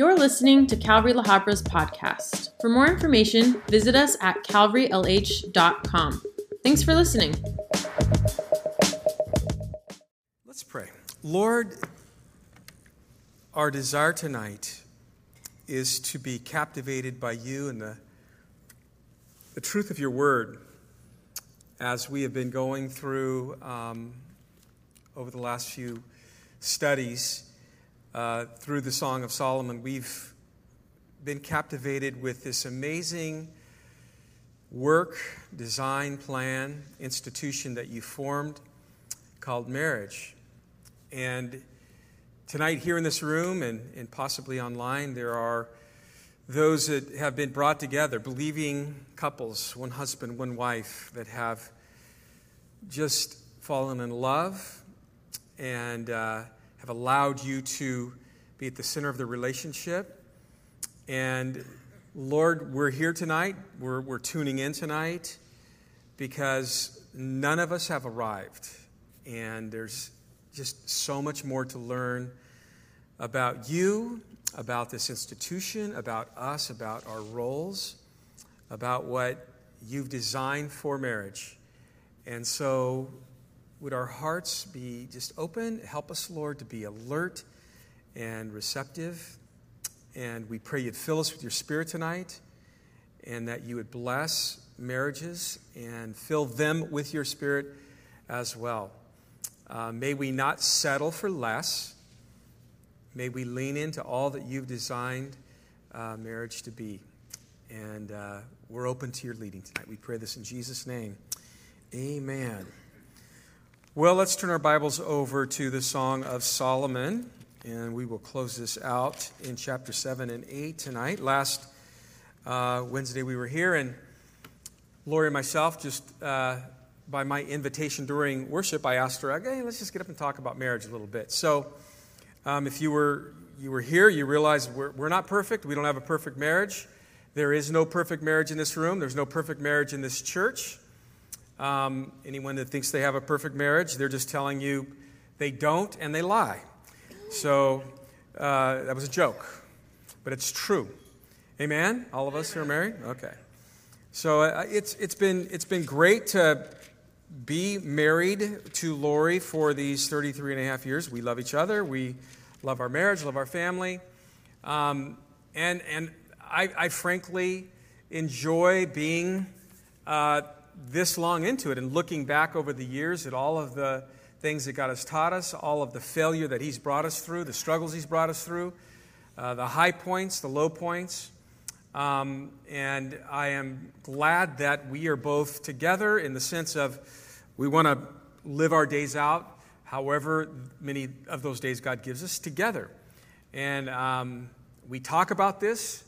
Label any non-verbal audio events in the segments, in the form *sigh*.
You're listening to Calvary La Habra's podcast. For more information, visit us at calvarylh.com. Thanks for listening. Let's pray. Lord, our desire tonight is to be captivated by you and the, the truth of your word as we have been going through um, over the last few studies uh, through the Song of Solomon, we've been captivated with this amazing work, design, plan, institution that you formed called marriage. And tonight, here in this room and, and possibly online, there are those that have been brought together, believing couples, one husband, one wife, that have just fallen in love and. Uh, have allowed you to be at the center of the relationship. And Lord, we're here tonight. We're, we're tuning in tonight because none of us have arrived. And there's just so much more to learn about you, about this institution, about us, about our roles, about what you've designed for marriage. And so would our hearts be just open? Help us, Lord, to be alert and receptive. And we pray you'd fill us with your spirit tonight and that you would bless marriages and fill them with your spirit as well. Uh, may we not settle for less. May we lean into all that you've designed uh, marriage to be. And uh, we're open to your leading tonight. We pray this in Jesus' name. Amen. Well, let's turn our Bibles over to the Song of Solomon, and we will close this out in chapter 7 and 8 tonight. Last uh, Wednesday we were here, and Lori and myself, just uh, by my invitation during worship, I asked her, hey, let's just get up and talk about marriage a little bit. So, um, if you were, you were here, you realize we're, we're not perfect. We don't have a perfect marriage. There is no perfect marriage in this room, there's no perfect marriage in this church. Um, anyone that thinks they have a perfect marriage, they're just telling you they don't and they lie. So uh, that was a joke, but it's true. Amen? All of us who are married? Okay. So uh, it's, it's, been, it's been great to be married to Lori for these 33 and a half years. We love each other. We love our marriage, love our family. Um, and and I, I, frankly enjoy being uh, this long into it and looking back over the years at all of the things that God has taught us, all of the failure that He's brought us through, the struggles He's brought us through, uh, the high points, the low points. Um, and I am glad that we are both together in the sense of we want to live our days out, however many of those days God gives us, together. And um, we talk about this,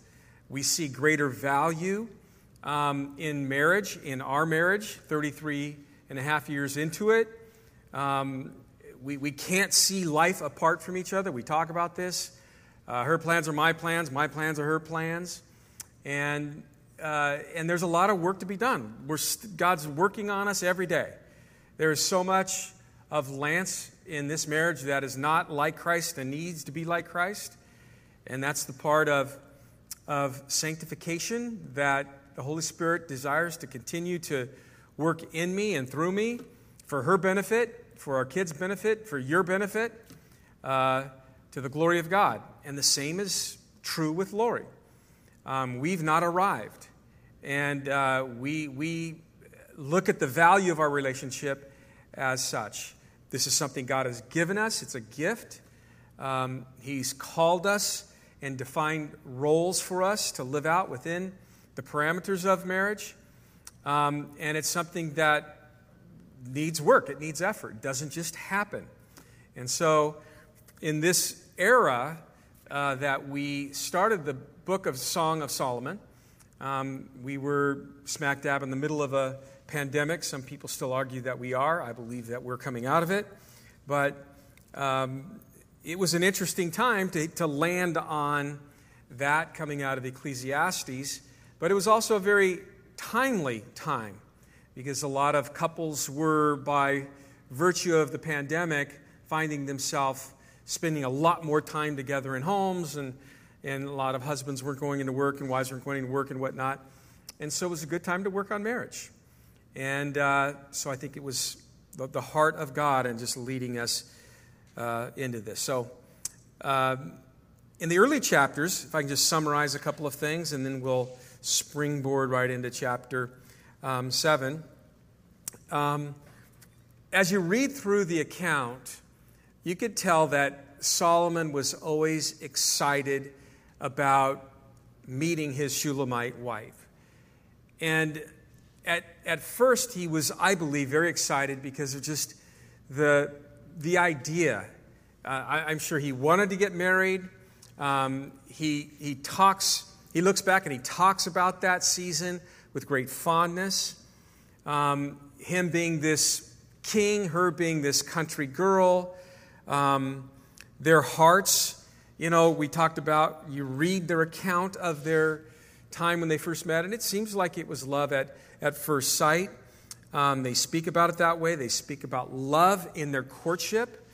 we see greater value um, in marriage, in our marriage, 33 and a half years into it. Um, we, we can't see life apart from each other. We talk about this. Uh, her plans are my plans, my plans are her plans. And, uh, and there's a lot of work to be done. We're, God's working on us every day. There is so much of Lance in this marriage that is not like Christ and needs to be like Christ. And that's the part of, of sanctification that the Holy Spirit desires to continue to work in me and through me for her benefit, for our kids' benefit, for your benefit, uh, to the glory of God. And the same is true with Lori. Um, we've not arrived. And uh, we, we look at the value of our relationship as such. This is something God has given us, it's a gift. Um, he's called us and defined roles for us to live out within the parameters of marriage. Um, and it's something that needs work, it needs effort, it doesn't just happen. And so, in this era uh, that we started the book of Song of Solomon, um, we were smack dab in the middle of a pandemic. Some people still argue that we are. I believe that we're coming out of it. But um, it was an interesting time to, to land on that coming out of Ecclesiastes. But it was also a very timely time because a lot of couples were, by virtue of the pandemic, finding themselves spending a lot more time together in homes and, and a lot of husbands weren't going into work and wives weren't going to work and whatnot. And so it was a good time to work on marriage. And uh, so I think it was the, the, heart of God and just leading us uh, into this. So um, in the early chapters, if I can just summarize a couple of things, and then we'll springboard right into chapter um, 7. Um, as you read through the account, you could tell that Solomon was always excited about meeting his Shulamite wife. And at, at first, he was, I believe, very excited because of just the, the idea. Uh, I, am sure he wanted to get married. Um, he, he talks, he looks back and he talks about that season with great fondness. Um, him being this king, her being this country girl. Um, their hearts, you know, we talked about, you read their account of their time when they first met, and it seems like it was love at, at first sight. Um, they speak about it that way. They speak about love in their courtship.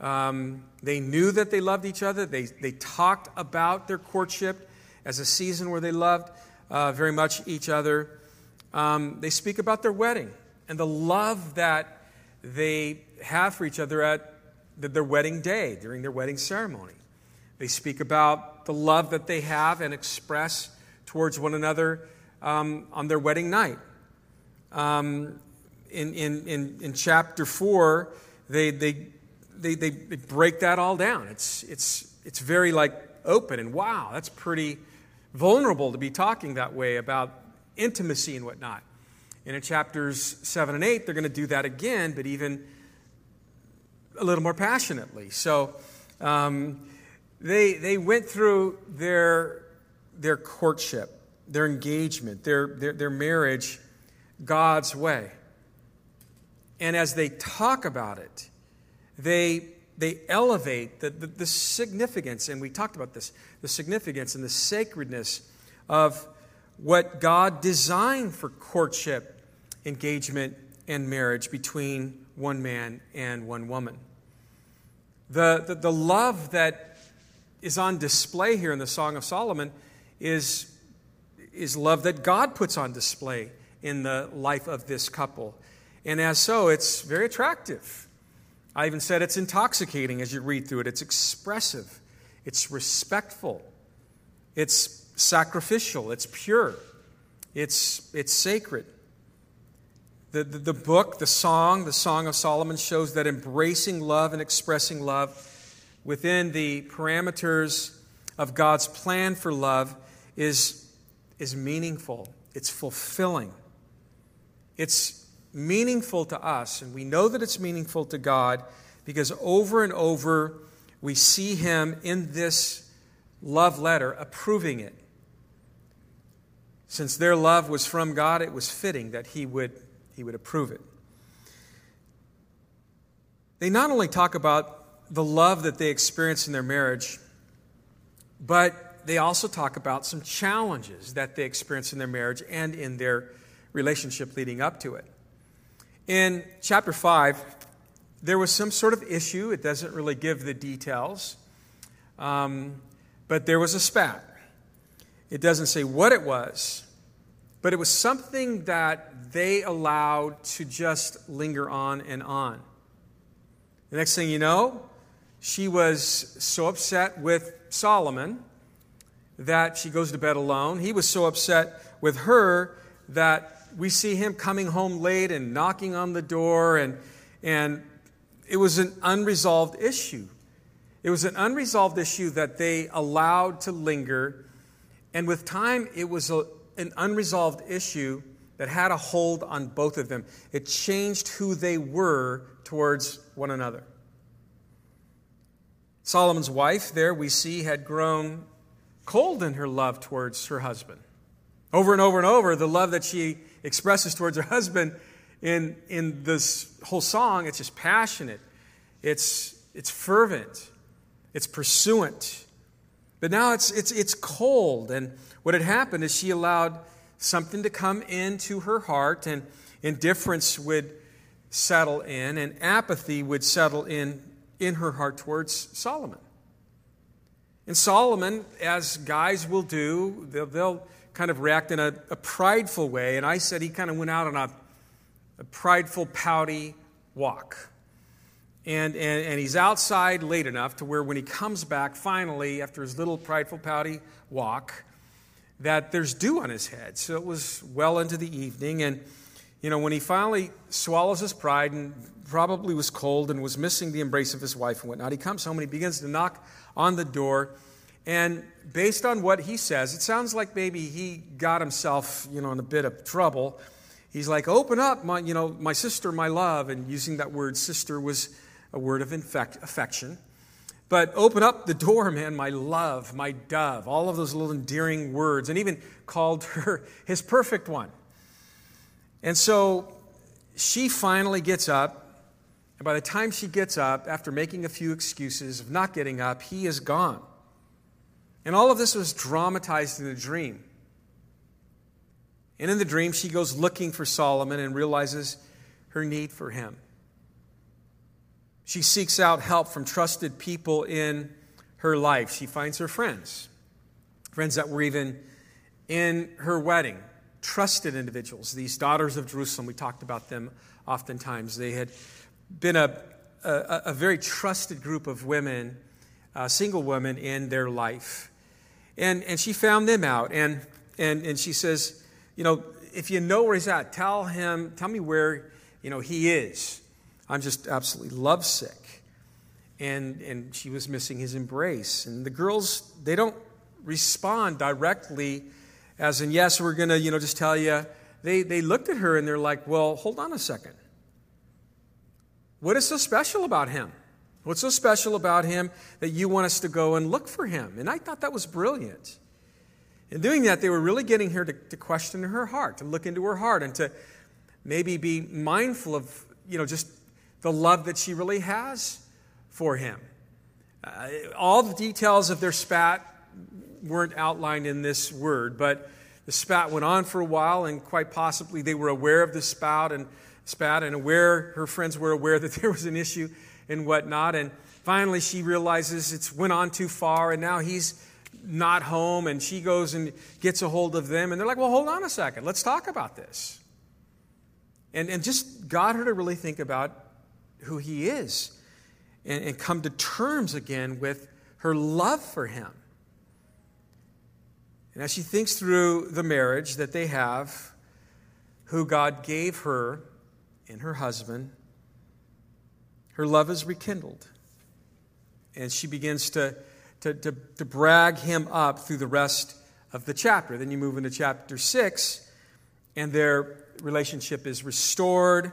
Um, they knew that they loved each other. They, they talked about their courtship as a season where they loved uh, very much each other. Um, they speak about their wedding and the love that they have for each other at their wedding day, during their wedding ceremony. They speak about the love that they have and express towards one another um, on their wedding night. Um, in, in, in, in, chapter 4, they, they, they, they, break that all down. It's, it's, it's very like open and wow, that's pretty vulnerable to be talking that way about intimacy and whatnot. And in chapters 7 and 8, they're going to do that again, but even a little more passionately. So um, they, they went through their, their courtship, their engagement, their, their, their marriage God's way. And as they talk about it, they, they elevate the, the, the significance, and we talked about this, the significance and the sacredness of what God designed for courtship, engagement, and marriage between one man and one woman. The, the, the, love that is on display here in the Song of Solomon is, is love that God puts on display in the life of this couple. And as so, it's very attractive. I even said it's intoxicating as you read through it. It's expressive, it's respectful, it's sacrificial, it's pure, it's, it's sacred. The, the, the, book, the song, the Song of Solomon shows that embracing love and expressing love within the parameters of God's plan for love is, is meaningful, it's fulfilling. It's meaningful to us, and we know that it's meaningful to God because over and over we see Him in this love letter approving it. Since their love was from God, it was fitting that He would he would approve it. They not only talk about the love that they experience in their marriage, but they also talk about some challenges that they experience in their marriage and in their relationship leading up to it. In chapter 5, there was some sort of issue. It doesn't really give the details, um, but there was a spat. It doesn't say what it was, but it was something that they allowed to just linger on and on. The next thing you know, she was so upset with Solomon that she goes to bed alone. He was so upset with her that we see him coming home late and knocking on the door, and, and it was an unresolved issue. It was an unresolved issue that they allowed to linger, and with time, it was a, an unresolved issue that had a hold on both of them. It changed who they were towards one another. Solomon's wife, there we see, had grown cold in her love towards her husband. Over and over and over, the love that she expresses towards her husband in, in this whole song, it's just passionate, it's, it's fervent, it's pursuant. But now it's, it's, it's cold. And what had happened is she allowed something to come into her heart, and indifference would settle in, and apathy would settle in in her heart towards Solomon. And Solomon, as guys will do, they'll, they'll kind of react in a, a, prideful way. And I said he kind of went out on a, a prideful, pouty walk. And, and, and he's outside late enough to where when he comes back finally, after his little prideful, pouty walk, that there's dew on his head. So it was well into the evening. And, you know, when he finally swallows his pride and probably was cold and was missing the embrace of his wife and whatnot, he comes home and he begins to knock on the door. And based on what he says, it sounds like maybe he got himself, you know, in a bit of trouble. He's like, "Open up, my, you know, my sister, my love," and using that word "sister" was a word of infect, affection. But open up the door, man, my love, my dove, all of those little endearing words, and even called *laughs* her his perfect one. And so she finally gets up. And by the time she gets up, after making a few excuses of not getting up, he is gone. And all of this was dramatized in a dream. And in the dream, she goes looking for Solomon and realizes her need for him. She seeks out help from trusted people in her life. She finds her friends, friends that were even in her wedding, trusted individuals. These daughters of Jerusalem, we talked about them oftentimes. They had been a, a, a very trusted group of women, uh, single women in their life. And, and she found them out. And, and, and she says, You know, if you know where he's at, tell him, tell me where, you know, he is. I'm just absolutely lovesick. And, and she was missing his embrace. And the girls, they don't respond directly as in, yes, we're going to, you know, just tell you. They, they looked at her and they're like, well, hold on a second. What is so special about him? What's so special about him that you want us to go and look for him? And I thought that was brilliant. In doing that, they were really getting her to, to question her heart, to look into her heart, and to maybe be mindful of, you know, just the love that she really has for him. Uh, all the details of their spat weren't outlined in this word, but the spat went on for a while, and quite possibly they were aware of the spout and spat, and aware her friends were aware that *laughs* there was an issue and whatnot. And finally, she realizes it's went on too far, and now he's not home, and she goes and gets a hold of them, and they're like, "Well, hold on a second, let's talk about this." And and just got her to really think about who he is and, and come to terms again with her love for him. And as she thinks through the marriage that they have, who God gave her and her husband, her love is rekindled. And she begins to, to, to, to, brag him up through the rest of the chapter. Then you move into chapter 6, and their relationship is restored.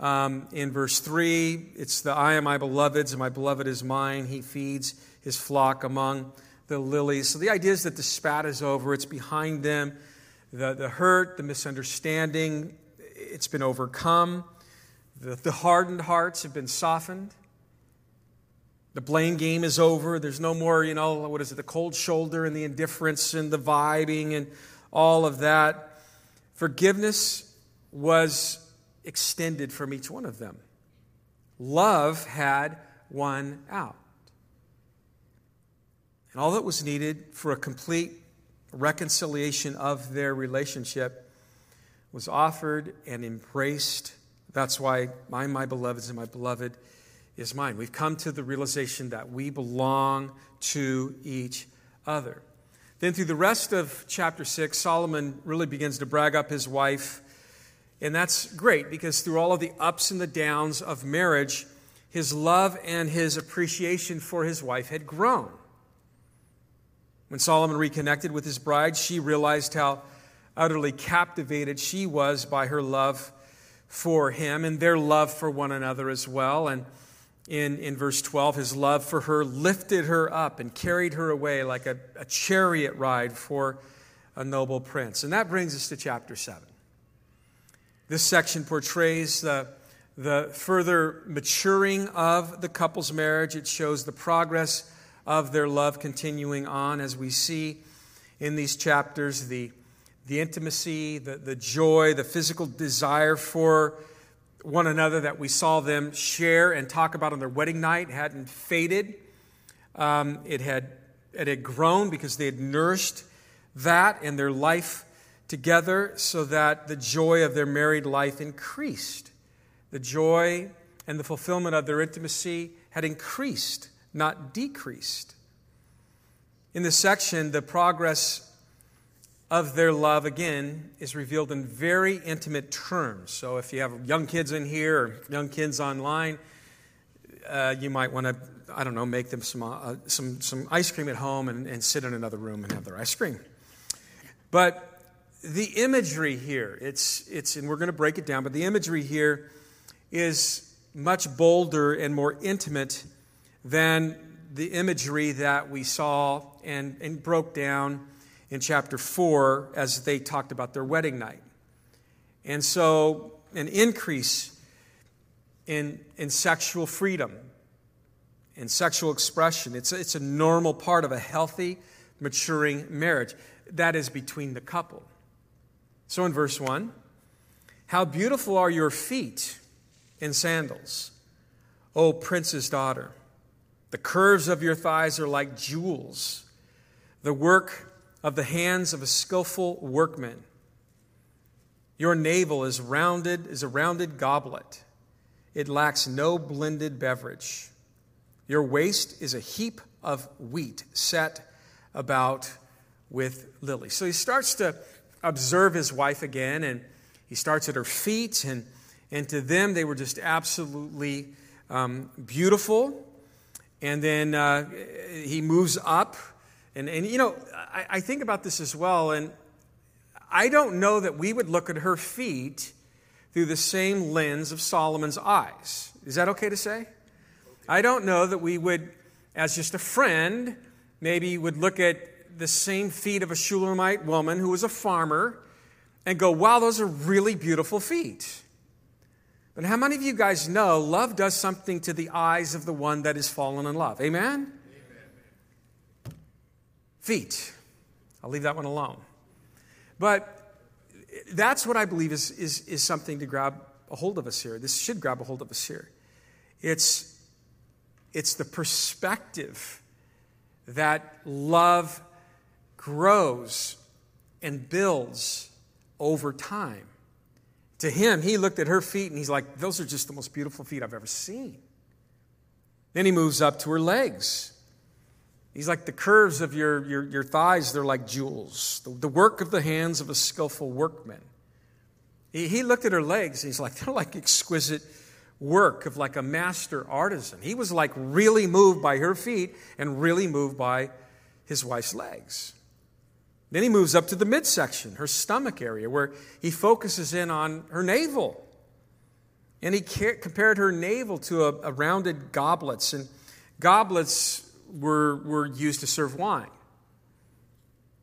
Um, in verse 3, it's the I am my beloved's, and my beloved is mine. He feeds his flock among the lilies. So the idea is that the spat is over, it's behind them. The, the hurt, the misunderstanding, it's been overcome. The, the hardened hearts have been softened. The blame game is over. There's no more, you know, what is it, the cold shoulder and the indifference and the vibing and all of that. Forgiveness was extended from each one of them. Love had won out. And all that was needed for a complete reconciliation of their relationship was offered and embraced. That's why my, my beloved and my beloved is mine. We've come to the realization that we belong to each other. Then, through the rest of chapter 6, Solomon really begins to brag up his wife and that's great because through all of the ups and the downs of marriage, his love and his appreciation for his wife had grown. When Solomon reconnected with his bride, she realized how utterly captivated she was by her love for him and their love for one another as well. And in, in verse 12, his love for her lifted her up and carried her away like a, a chariot ride for a noble prince. And that brings us to chapter 7. This section portrays the, the further maturing of the couple's marriage. It shows the progress of their love continuing on as we see in these chapters the, the intimacy, the, the joy, the physical desire for one another that we saw them share and talk about on their wedding night hadn't faded. Um, it had it had grown because they had nourished that and their life together so that the joy of their married life increased. The joy and the fulfillment of their intimacy had increased, not decreased. In this section, the progress of their love, again, is revealed in very intimate terms. So if you have young kids in here or young kids online, uh, you might want to, I don't know, make them some, uh, some, some ice cream at home and, and sit in another room and have their ice cream. But the imagery here, it's, it's, and we're going to break it down, but the imagery here is much bolder and more intimate than the imagery that we saw and, and broke down in chapter 4 as they talked about their wedding night. And so, an increase in, in sexual freedom, in sexual expression, it's, it's a normal part of a healthy, maturing marriage. That is between the couple. So, in verse 1, how beautiful are your feet in sandals, O prince's daughter. The curves of your thighs are like jewels, the work of the hands of a skillful workman. Your navel is rounded, is a rounded goblet. It lacks no blended beverage. Your waist is a heap of wheat set about with lilies. So he starts to observe his wife again, and he starts at her feet, and, and to them, they were just absolutely um, beautiful. And then uh, he moves up and, and you know, I, I think about this as well, and I don't know that we would look at her feet through the same lens of Solomon's eyes. Is that okay to say? I don't know that we would, as just a friend, maybe would look at the same feet of a Shulamite woman who was a farmer and go, wow, those are really beautiful feet. But how many of you guys know love does something to the eyes of the one that is fallen in love? Amen? Feet. I'll leave that one alone. But that's what I believe is, is, is something to grab a hold of us here. This should grab a hold of us here. It's, it's the perspective that love grows and builds over time. To him, he looked at her feet and he's like, Those are just the most beautiful feet I've ever seen. Then he moves up to her legs. He's like the curves of your, your, your thighs, they're like jewels. The, the, work of the hands of a skillful workman. He, he looked at her legs he's like, *laughs* they're like exquisite work of like a master artisan. He was like really moved by her feet and really moved by his wife's legs. Then he moves up to the midsection, her stomach area, where he focuses in on her navel. And he compared her navel to a, a rounded goblets. And goblets were, were used to serve wine.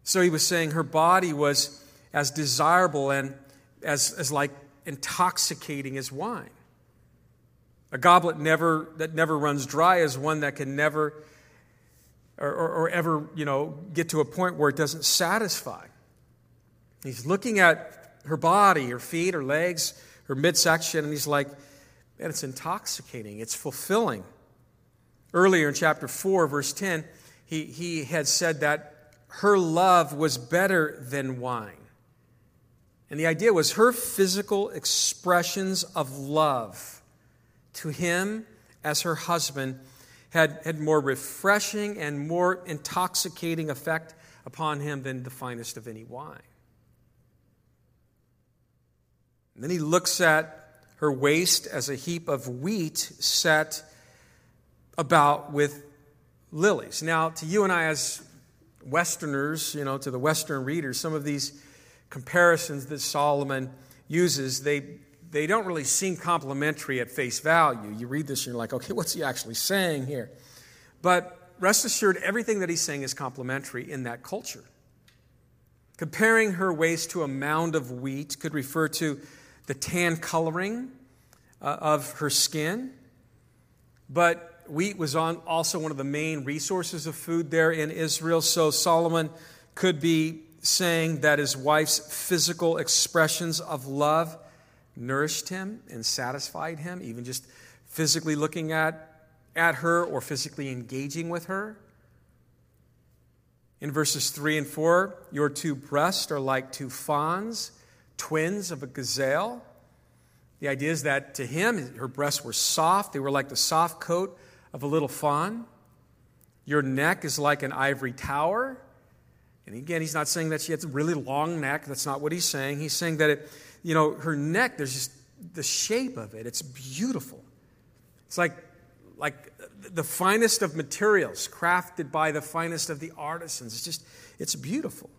So he was saying her body was as desirable and as, as like intoxicating as wine. A goblet never, that never runs dry is one that can never or, or, or ever you know, get to a point where it doesn't satisfy. He's looking at her body, her feet, her legs, her midsection, and he's like, man, it's intoxicating, it's fulfilling. Earlier in chapter 4, verse 10, he, he had said that her love was better than wine. And the idea was her physical expressions of love to him as her husband had, had more refreshing and more intoxicating effect upon him than the finest of any wine. And then he looks at her waist as a heap of wheat set about with lilies. Now, to you and I, as Westerners, you know, to the Western readers, some of these comparisons that Solomon uses, they, they don't really seem complimentary at face value. You read this and you're like, okay, what's he actually saying here? But rest assured, everything that he's saying is complimentary in that culture. Comparing her waist to a mound of wheat could refer to the tan coloring uh, of her skin, but wheat was on also one of the main resources of food there in Israel. So Solomon could be saying that his wife's physical expressions of love nourished him and satisfied him, even just physically looking at, at her or physically engaging with her. In verses 3 and 4, your two breasts are like two fawns, twins of a gazelle. The idea is that to him, her breasts were soft. They were like the soft coat of a little fawn. Your neck is like an ivory tower. And again, he's not saying that she has a really long neck. That's not what he's saying. He's saying that, it, you know, her neck, there's just the shape of it. It's beautiful. It's like, like the finest of materials, crafted by the finest of the artisans. It's just, it's beautiful.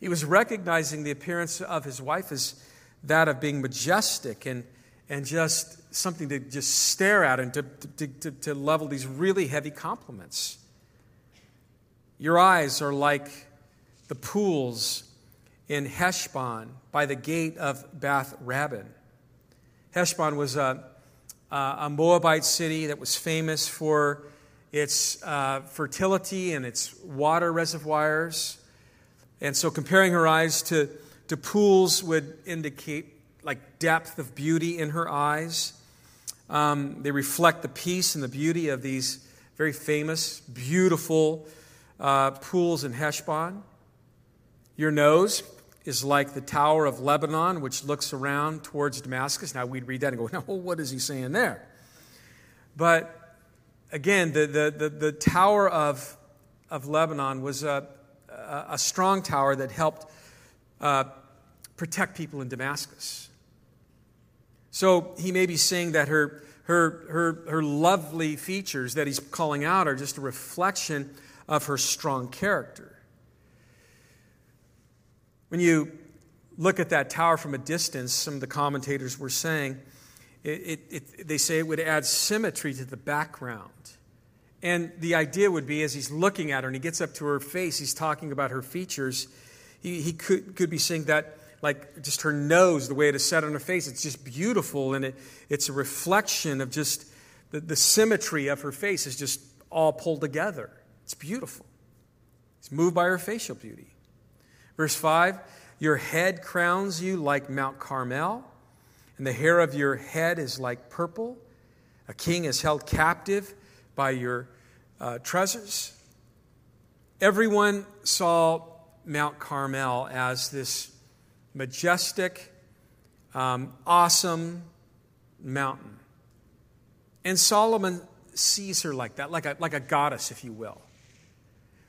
He was recognizing the appearance of his wife as that of being majestic and, and just something to just stare at and to, to, to, to level these really heavy compliments. Your eyes are like the pools in Heshbon by the gate of Bath Rabbim. Heshbon was a, a Moabite city that was famous for its uh, fertility and its water reservoirs. And so comparing her eyes to, to pools would indicate like depth of beauty in her eyes. Um, they reflect the peace and the beauty of these very famous, beautiful uh, pools in Heshbon. Your nose is like the Tower of Lebanon, which looks around towards Damascus. Now, we'd read that and go, *laughs* no, what is he saying there? But again, the, the, the, the Tower of, of Lebanon was a, a, a strong tower that helped uh, protect people in Damascus. So he may be saying that her, her, her, her lovely features that he's calling out are just a reflection of her strong character. When you look at that tower from a distance, some of the commentators were saying, it, it, it, they say it would add symmetry to the background. And the idea would be, as he's looking at her and he gets up to her face, he's talking about her features. He, he could, could be saying that, like just her nose, the way it is set on her face, it's just beautiful. And it, it's a reflection of just the, the symmetry of her face is just all pulled together. It's beautiful. He's moved by her facial beauty. Verse 5 Your head crowns you like Mount Carmel, and the hair of your head is like purple. A king is held captive by your uh, treasures. Everyone saw Mount Carmel as this majestic, um, awesome mountain. And Solomon sees her like that, like a, like a goddess, if you will.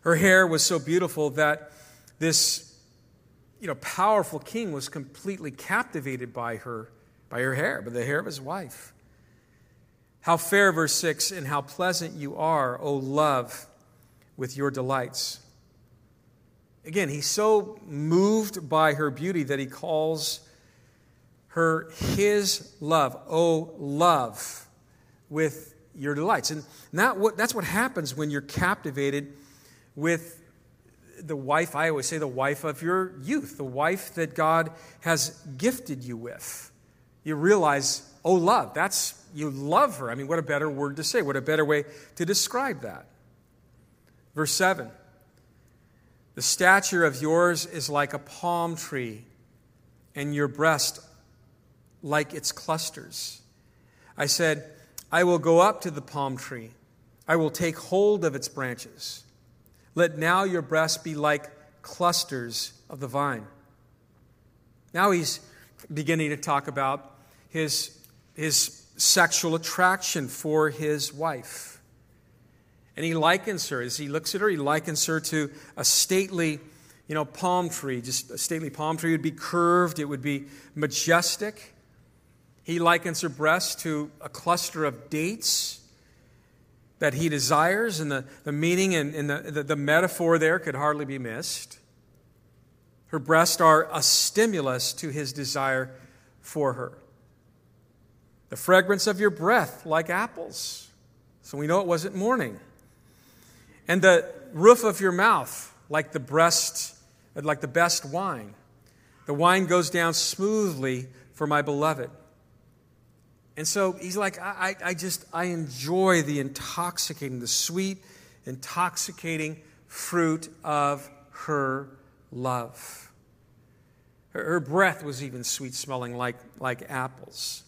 Her hair was so beautiful that this you know, powerful king was completely captivated by her, by her hair, by the hair of his wife. How fair, verse 6, and how pleasant you are, O love, with your delights. Again, he's so moved by her beauty that he calls her his love, Oh, love, with your delights. And that, that's what happens when you're captivated with the wife, I always say the wife of your youth, the wife that God has gifted you with. You realize, oh, love, that's, you love her. I mean, what a better word to say, what a better way to describe that. Verse 7 The stature of yours is like a palm tree, and your breast like its clusters. I said, I will go up to the palm tree, I will take hold of its branches. Let now your breast be like clusters of the vine. Now he's beginning to talk about his, his sexual attraction for his wife. And he likens her, as he looks at her, he likens her to a stately, you know, palm tree. Just a stately palm tree would be curved, it would be majestic. He likens her breast to a cluster of dates that he desires, and the, the meaning and, and the, the, the metaphor there could hardly be missed. Her breasts are a stimulus to his desire for her. The fragrance of your breath, like apples. So we know it wasn't morning. And the roof of your mouth, like the breast, like the best wine. The wine goes down smoothly for my beloved. And so he's like, I, I just, I enjoy the intoxicating, the sweet, intoxicating fruit of her love. Her, her breath was even sweet smelling like, like apples.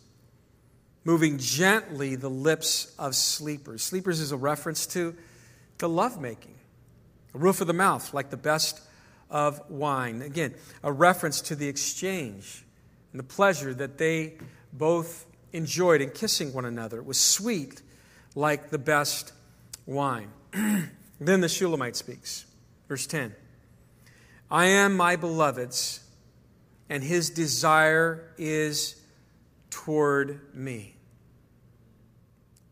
Moving gently the lips of sleepers. Sleepers is a reference to, to lovemaking, A roof of the mouth, like the best of wine. Again, a reference to the exchange and the pleasure that they both enjoyed in kissing one another. It was sweet, like the best wine. *clears throat* then the Shulamite speaks. Verse 10 I am my beloved's, and his desire is toward me.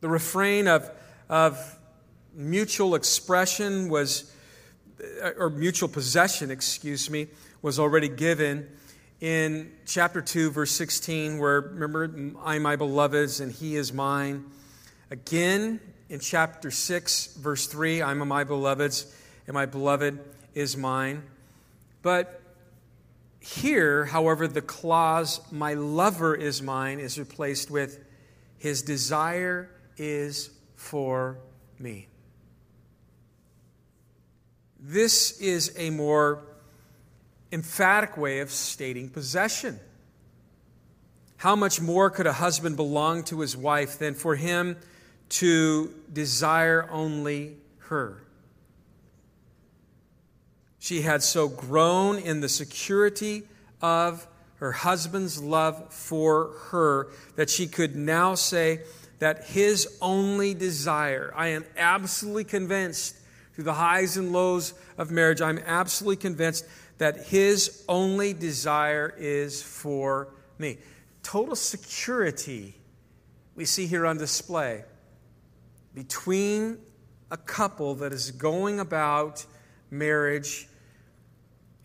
The refrain of, of mutual expression was, uh, or mutual possession, excuse me, was already given in chapter 2, verse 16, where remember, I am my beloved's and he is mine. Again, in chapter 6, verse 3, I am my beloved's and my beloved is mine. But here, however, the clause, my lover is mine, is replaced with his desire is for me. This is a more emphatic way of stating possession. How much more could a husband belong to his wife than for him to desire only her? She had so grown in the security of her husband's love for her that she could now say that his only desire, I am absolutely convinced through the highs and lows of marriage, I'm absolutely convinced that his only desire is for me. Total security we see here on display between a couple that is going about marriage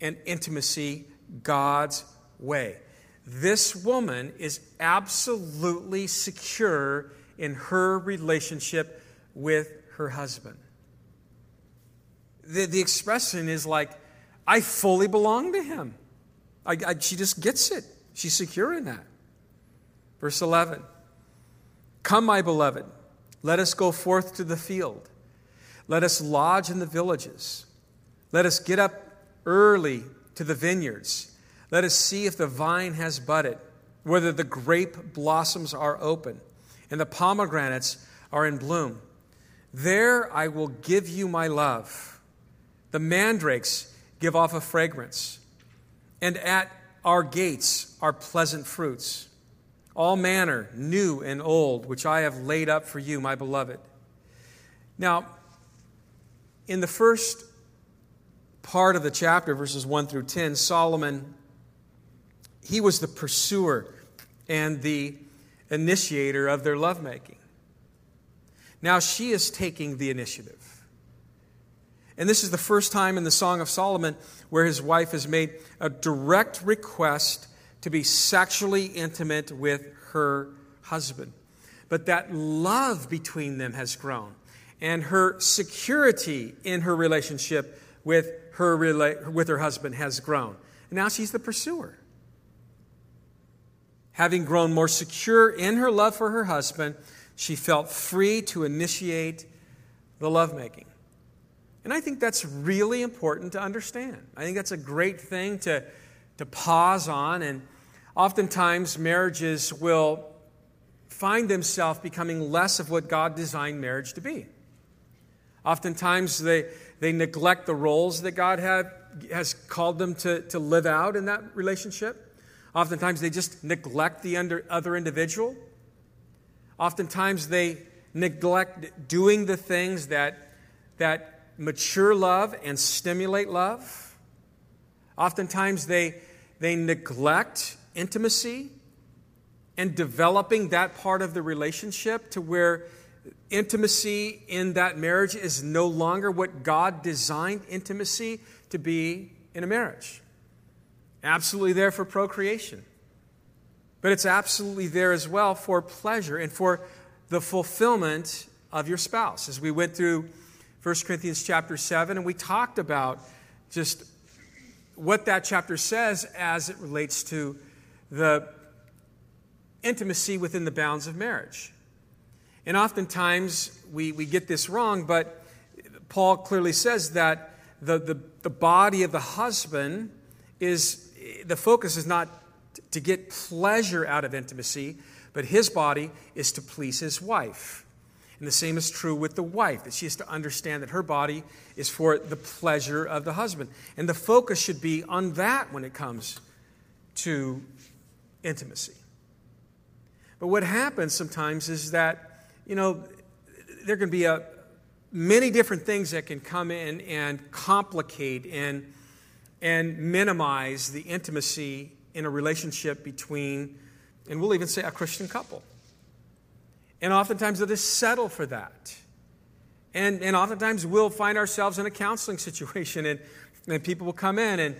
and intimacy God's way. This woman is absolutely secure in her relationship with her husband. The, the expression is like, I fully belong to him. I, I, she just gets it. She's secure in that. Verse 11 Come, my beloved, let us go forth to the field. Let us lodge in the villages. Let us get up early to the vineyards. Let us see if the vine has budded, whether the grape blossoms are open, and the pomegranates are in bloom. There I will give you my love. The mandrakes give off a fragrance, and at our gates are pleasant fruits, all manner, new and old, which I have laid up for you, my beloved. Now, in the first part of the chapter, verses 1 through 10, Solomon, he was the pursuer and the initiator of their lovemaking. Now she is taking the initiative. And this is the first time in the Song of Solomon where his wife has made a direct request to be sexually intimate with her husband. But that love between them has grown, and her security in her relationship with her, rela- with her husband has grown. And now she's the pursuer. Having grown more secure in her love for her husband, she felt free to initiate the lovemaking. And I think that's really important to understand. I think that's a great thing to, to pause on. And oftentimes, marriages will find themselves becoming less of what God designed marriage to be. Oftentimes, they, they neglect the roles that God had, has called them to, to live out in that relationship. Oftentimes, they just neglect the under, other individual. Oftentimes, they neglect doing the things that, that mature love and stimulate love. Oftentimes, they, they neglect intimacy and developing that part of the relationship to where intimacy in that marriage is no longer what God designed intimacy to be in a marriage. Absolutely there for procreation. But it's absolutely there as well for pleasure and for the fulfillment of your spouse. As we went through 1 Corinthians chapter 7 and we talked about just what that chapter says as it relates to the intimacy within the bounds of marriage. And oftentimes we, we get this wrong, but Paul clearly says that the, the, the body of the husband is, the focus is not to get pleasure out of intimacy, but his body is to please his wife. And the same is true with the wife, that she has to understand that her body is for the pleasure of the husband. And the focus should be on that when it comes to intimacy. But what happens sometimes is that, you know, there can be a, many different things that can come in and complicate and, and minimize the intimacy in a relationship between, and we'll even say a Christian couple. And oftentimes they'll just settle for that. And, and oftentimes we'll find ourselves in a counseling *laughs* situation and, and people will come in and,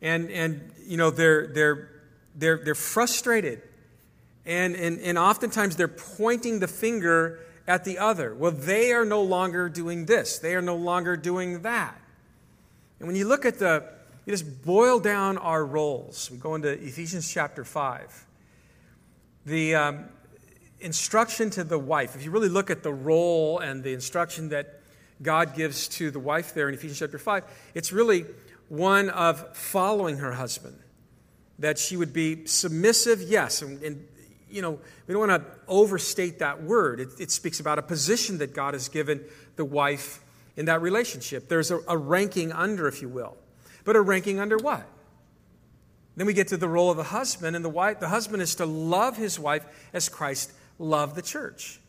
and, and you know, they're, they're, they're, they're frustrated. And, and, and oftentimes they're pointing the finger at the other. Well, they are no longer doing this. They are no longer doing that. And when you look at the, you just boil down our roles. We go into Ephesians chapter 5. The, um, instruction to the wife, if you really look at the role and the instruction that God gives to the wife there in Ephesians chapter 5, it's really one of following her husband. That she would be submissive, yes. And, and you know, we don't want to overstate that word. It, it, speaks about a position that God has given the wife in that relationship. There's a, a ranking under, if you will. But a ranking under what? Then we get to the role of the husband, and the wife, the husband is to love his wife as Christ love the church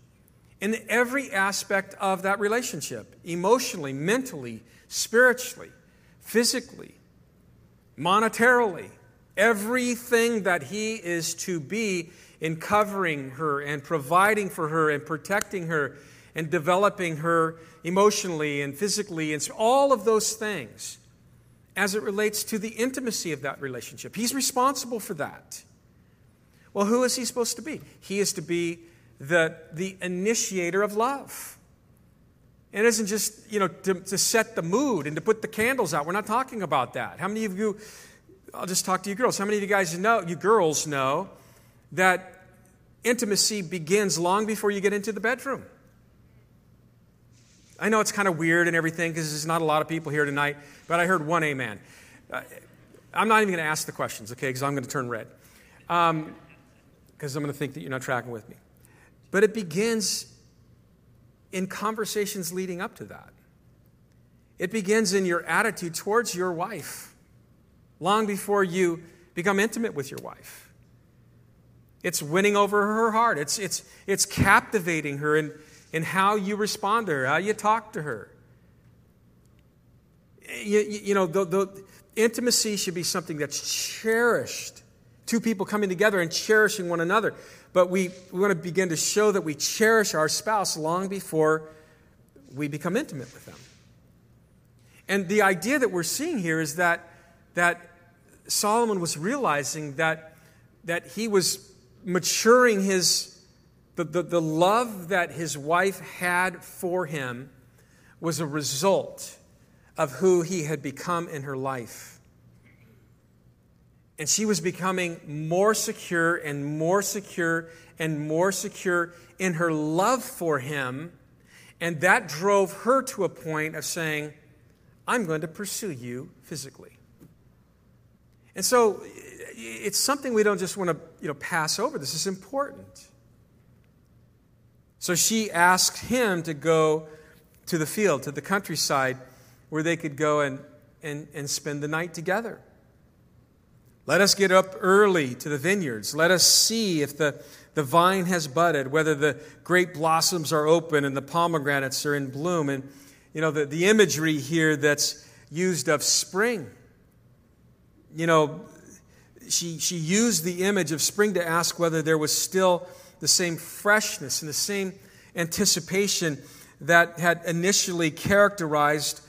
in every aspect of that relationship emotionally, mentally, spiritually, physically, monetarily. Everything that he is to be in covering her and providing for her and protecting her and developing her emotionally and physically and all of those things as it relates to the intimacy of that relationship. He's responsible for that. Well, who is he supposed to be? He is to be the, the initiator of love. It isn't just, you know, to, to set the mood and to put the candles out. We're not talking about that. How many of you, I'll just talk to you girls, how many of you guys know, you girls know, that intimacy begins long before you get into the bedroom? I know it's kind of weird and everything because there's not a lot of people here tonight, but I heard one amen. Uh, I'm not even going to ask the questions, okay, because I'm going to turn red. Because I'm going to think that you're not tracking with me. But it begins in conversations leading up to that. It begins in your attitude towards your wife long before you become intimate with your wife. It's winning over her heart, it's, it's, it's captivating her in, in how you respond to her, how you talk to her. You, you know, the, the intimacy should be something that's cherished. Two people coming together and cherishing one another. But we, we want to begin to show that we cherish our spouse long before we become intimate with them. And the idea that we're seeing here is that, that Solomon was realizing that, that he was maturing his, the, the, the love that his wife had for him was a result of who he had become in her life. And she was becoming more secure and more secure and more secure in her love for him. And that drove her to a point of saying, I'm going to pursue you physically. And so it's something we don't just want to you know, pass over. This is important. So she asked him to go to the field, to the countryside, where they could go and, and, and spend the night together. Let us get up early to the vineyards. Let us see if the, the vine has budded, whether the grape blossoms are open and the pomegranates are in bloom. And, you know, the, the imagery here that's used of spring. You know, she, she used the image of spring to ask whether there was still the same freshness and the same anticipation that had initially characterized,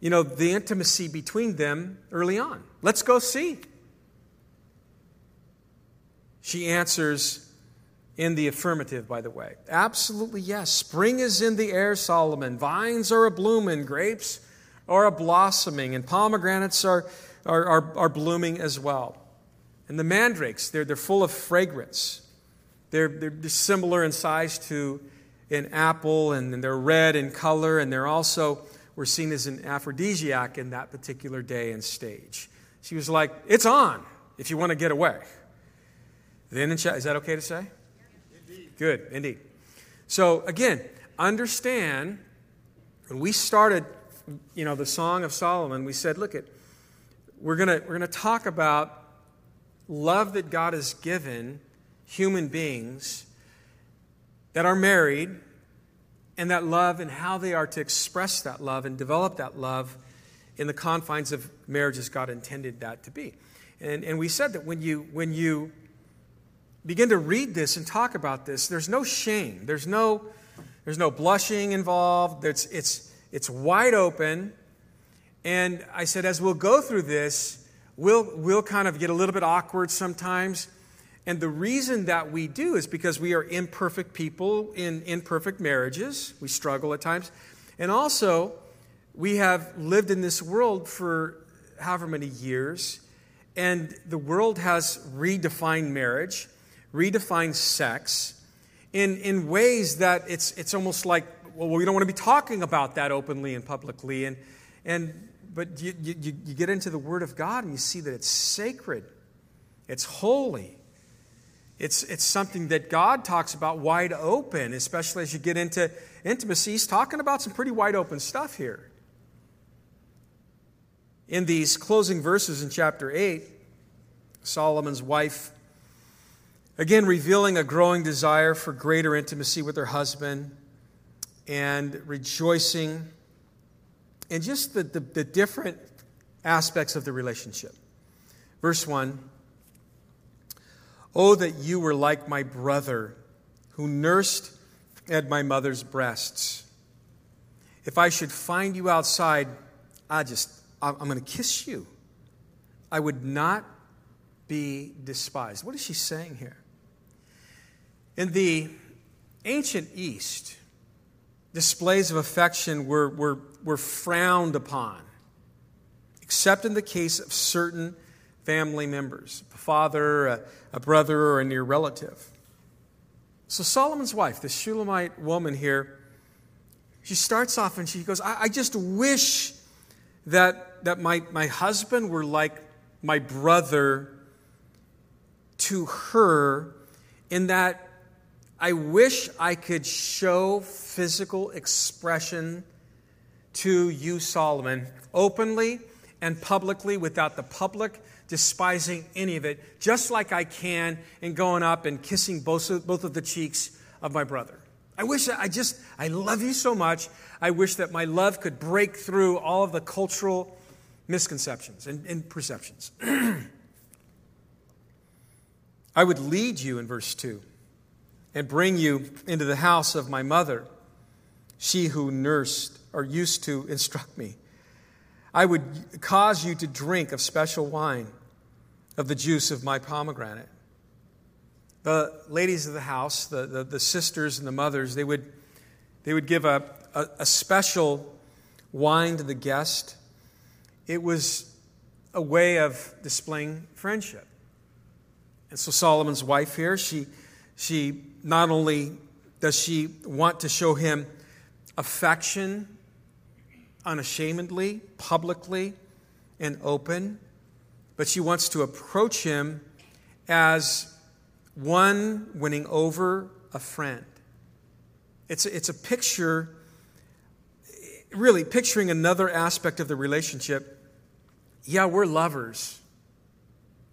you know, the intimacy between them early on. Let's go see. She answers in the affirmative, by the way. Absolutely yes. Spring is in the air, Solomon. Vines are a blooming, grapes are a blossoming, and pomegranates are, are, are, are blooming as well. And the mandrakes, they're, they're full of fragrance. They're, they're similar in size to an apple, and they're red in color, and they're also were seen as an aphrodisiac in that particular day and stage. She was like, It's on if you want to get away. Then in is that okay to say? Indeed. Good, indeed. So again, understand when we started, you know, the Song of Solomon, we said, look at, we're gonna we're gonna talk about love that God has given human beings that are married and that love and how they are to express that love and develop that love in the confines of marriage as God intended that to be. And, and we said that when you, when you begin to read this and talk about this, there's no shame. There's no, there's no blushing involved. It's, it's, it's wide open. And I said, as we'll go through this, we'll, we'll kind of get a little bit awkward sometimes. And the reason that we do is because we are imperfect people in imperfect marriages. We struggle at times. And also, we have lived in this world for however many years, and the world has redefined marriage, redefined sex in, in ways that it's, it's almost like, well, we don't want to be talking about that openly and publicly. And, and, but you, you, you get into the Word of God and you see that it's sacred, it's holy. It's, it's something that God talks about wide open, especially as you get into intimacy. He's talking about some pretty wide open stuff here in these closing verses in chapter 8, Solomon's wife, again revealing a growing desire for greater intimacy with her husband and rejoicing in just the, the, the different aspects of the relationship. Verse 1 Oh, that you were like my brother who nursed at my mother's breasts. If I should find you outside, I just I'm going to kiss you. I would not be despised. What is she saying here? In the ancient East, displays of affection were, were, were frowned upon, except in the case of certain family members a father, a, a brother, or a near relative. So, Solomon's wife, the Shulamite woman here, she starts off and she goes, I, I just wish that, that my, my husband were like my brother to her, in that I wish I could show physical expression to you, Solomon, openly and publicly without the public despising any of it, just like I can in going up and kissing both of, both of the cheeks of my brother. I wish I just, I love you so much. I wish that my love could break through all of the cultural misconceptions and, and perceptions. *clears throat* I would lead you in verse 2 and bring you into the house of my mother, she who nursed or used to instruct me. I would cause you to drink of special wine, of the juice of my pomegranate the ladies of the house, the, the, the sisters and the mothers, they would, they would give a, a, a special wine to the guest. It was a way of displaying friendship. And so Solomon's wife here, she, she not only does she want to show him affection unashamedly, publicly, and open, but she wants to approach him as one winning over a friend. It's a, it's a picture, really picturing another aspect of the relationship. Yeah, we're lovers.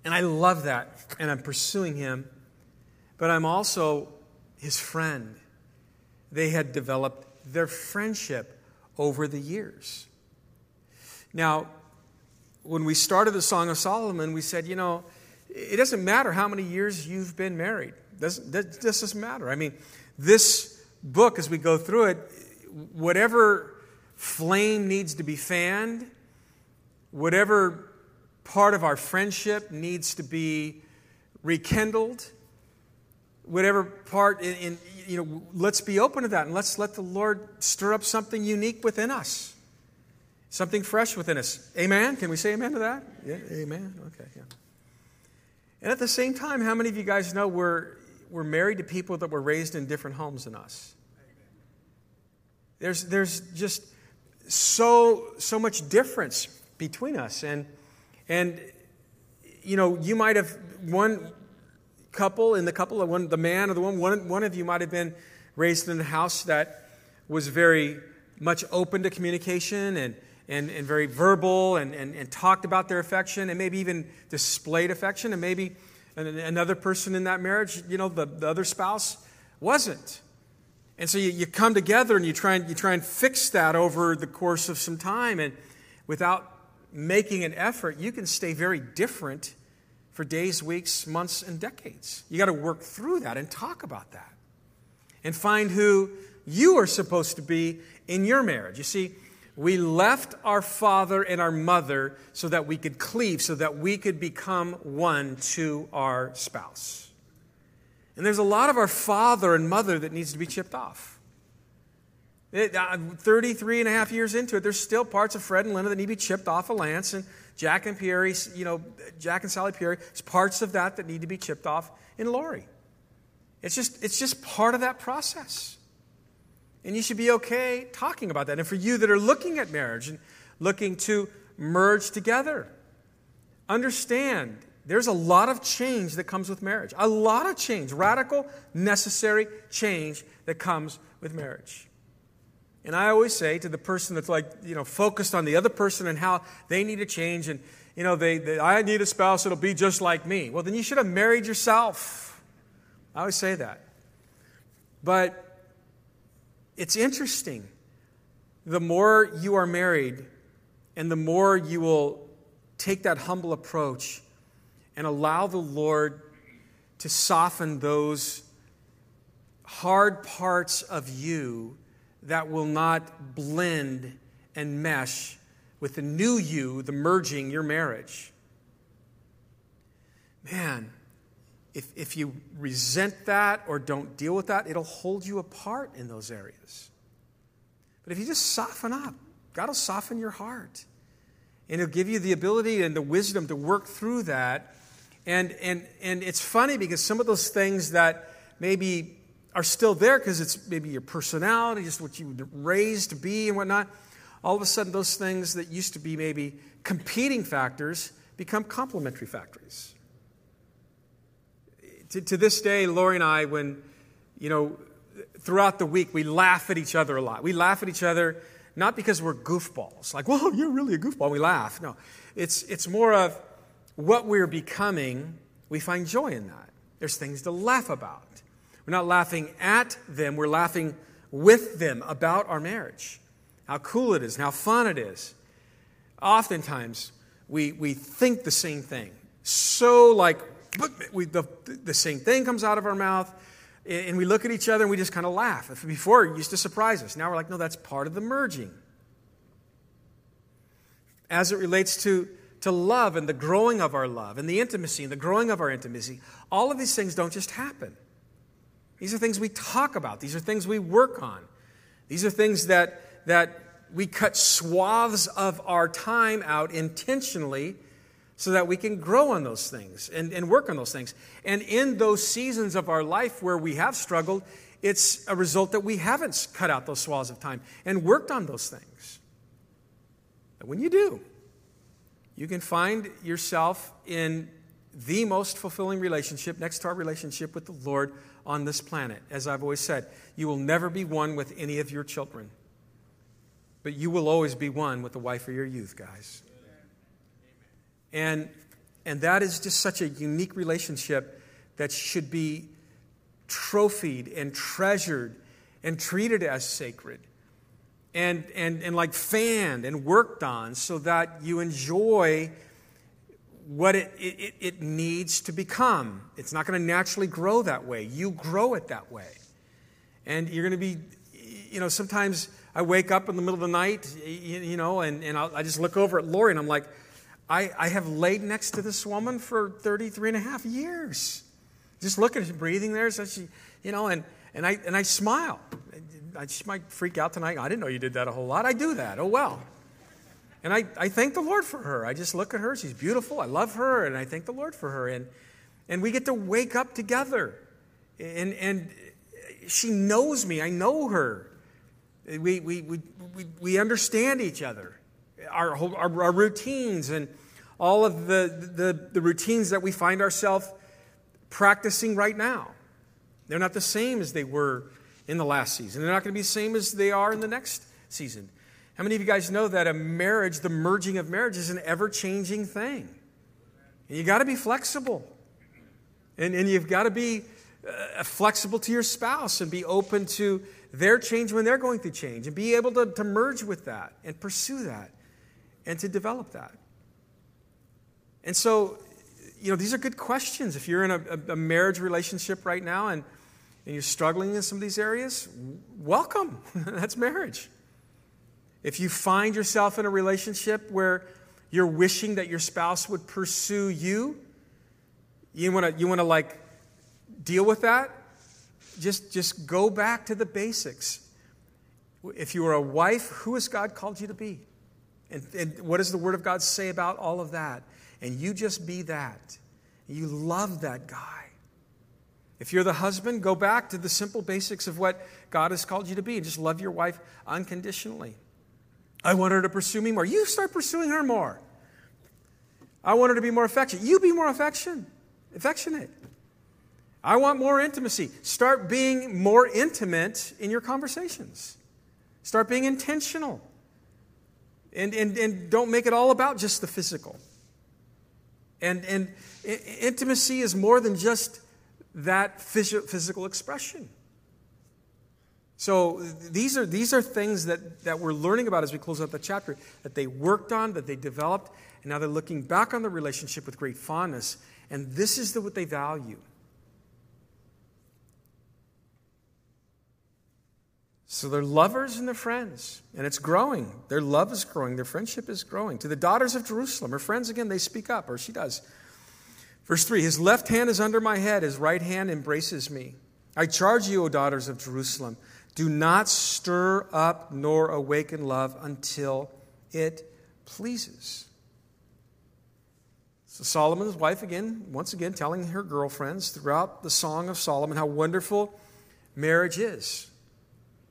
And I love that. And I'm pursuing him. But I'm also his friend. They had developed their friendship over the years. Now, when we started the Song of Solomon, we said, you know, it doesn't matter how many years you've been married. Doesn't, that doesn't matter. I mean, this book, as we go through it, whatever flame needs to be fanned, whatever part of our friendship needs to be rekindled, whatever part in, in, you know let's be open to that and let's let the lord stir up something unique within us. Something fresh within us. Amen? Can we say amen to that? Yeah amen. Okay yeah. And at the same time, how many of you guys know we're, we're married to people that were raised in different homes than us? There's, there's just so, so much difference between us. And, and, you know, you might have, one couple, in the couple of one, the man or the woman, one, one of you might have been raised in a house that was very much open to communication and, and, and very verbal and, and, and talked about their affection and maybe even displayed affection. And maybe another person in that marriage, you know, the, the other spouse wasn't. And so you, you come together and you try and, you try and fix that over the course of some time. And without making an effort, you can stay very different for days, weeks, months, and decades. You got to work through that and talk about that and find who you are supposed to be in your marriage. You see, we left our father and our mother so that we could cleave, so that we could become one to our spouse. And there's a lot of our father and mother that needs to be chipped off. It, uh, 33 and a half years into it, there's still parts of Fred and Linda that need to be chipped off of Lance. And Jack and Pierre, you know, Jack and Sally Pierre, it's parts of that that need to be chipped off in Lori. It's just, it's just part of that process. And you should be okay talking about that. And for you that are looking at marriage and looking to merge together, understand there's a lot of change that comes with marriage. A lot of change, radical, necessary change that comes with marriage. And I always say to the person that's like, you know, focused on the other person and how they need to change and, you know, they, they, I need a spouse that'll be just like me. Well, then you should have married yourself. I always say that. But it's interesting. The more you are married and the more you will take that humble approach and allow the Lord to soften those hard parts of you that will not blend and mesh with the new you, the merging your marriage. Man, if, if you resent that or don't deal with that, it'll hold you apart in those areas. But if you just soften up, God will soften your heart. And He'll give you the ability and the wisdom to work through that. And, and, and it's funny because some of those things that maybe are still there because it's maybe your personality, just what you were raised to be and whatnot. All of a sudden, those things that used to be maybe competing factors become complementary factors. To, to this day, Lori and I, when, you know, throughout the week, we laugh at each other a lot. We laugh at each other not because we're goofballs, like, whoa, you're really a goofball. We laugh. No, it's, it's more of what we're becoming, we find joy in that. There's things to laugh about. We're not laughing at them, we're laughing with them about our marriage. How cool it is how fun it is. Oftentimes, we, we think the same thing. So, like, we, the, the same thing comes out of our mouth, and we look at each other and we just kind of laugh. Before, it used to surprise us. Now we're like, no, that's part of the merging. As it relates to, to love and the growing of our love and the intimacy and the growing of our intimacy, all of these things don't just happen. These are things we talk about. These are things we work on. These are things that, that we cut swaths of our time out intentionally so that we can grow on those things and, and work on those things. And in those seasons of our life where we have struggled, it's a result that we haven't cut out those swaths of time and worked on those things. And when you do, you can find yourself in the most fulfilling relationship next to our relationship with the Lord on this planet. As I've always said, you will never be one with any of your children, but you will always be one with the wife of your youth, guys. And, and that is just such a unique relationship that should be trophied and treasured and treated as sacred and, and, and like fanned and worked on so that you enjoy what it, it, it needs to become. It's not going to naturally grow that way. You grow it that way. And you're going to be, you know, sometimes I wake up in the middle of the night, you, know, and, and i just look over at Lori and I'm like, I, I have laid next to this woman for 33 and a half years. Just look at her breathing there. So she, you know, and, and, I, and I smile. She might freak out tonight. I didn't know you did that a whole lot. I do that. Oh, well. And I, I thank the Lord for her. I just look at her. She's beautiful. I love her. And I thank the Lord for her. And, and we get to wake up together. And, and she knows me. I know her. We, we, we, we, we understand each other, our, our, our routines, and all of the, the, the routines that we find ourselves practicing right now. They're not the same as they were in the last season. They're not going to be the same as they are in the next season. How many of you guys know that a marriage, the merging of marriage, is an ever changing thing? And you got to be flexible. And, and you've got to be uh, flexible to your spouse and be open to their change when they're going through change and be able to, to merge with that and pursue that and to develop that. And so, you know, these are good questions. If you're in a, a marriage relationship right now and, and you're struggling in some of these areas, welcome. *laughs* That's marriage. If you find yourself in a relationship where you're wishing that your spouse would pursue you, you want to you want to like deal with that? Just just go back to the basics. If you are a wife, who has God called you to be? And, and what does the Word of God say about all of that? And you just be that. You love that guy. If you're the husband, go back to the simple basics of what God has called you to be and just love your wife unconditionally. I want her to pursue me more. You start pursuing her more. I want her to be more affectionate. You be more affection, affectionate. I want more intimacy. Start being more intimate in your conversations. Start being intentional. And, and, and don't make it all about just the physical. And, and intimacy is more than just that physical expression. So these are, these are things that, that we're learning about as we close out the chapter that they worked on, that they developed, and now they're looking back on the relationship with great fondness. And this is the, what they value. So they're lovers and they're friends, and it's growing. Their love is growing, their friendship is growing. To the daughters of Jerusalem, her friends again, they speak up, or she does. Verse 3 His left hand is under my head, his right hand embraces me. I charge you, O daughters of Jerusalem. Do not stir up nor awaken love until it pleases. So Solomon's wife, again, once again, telling her girlfriends throughout the Song of Solomon how wonderful marriage is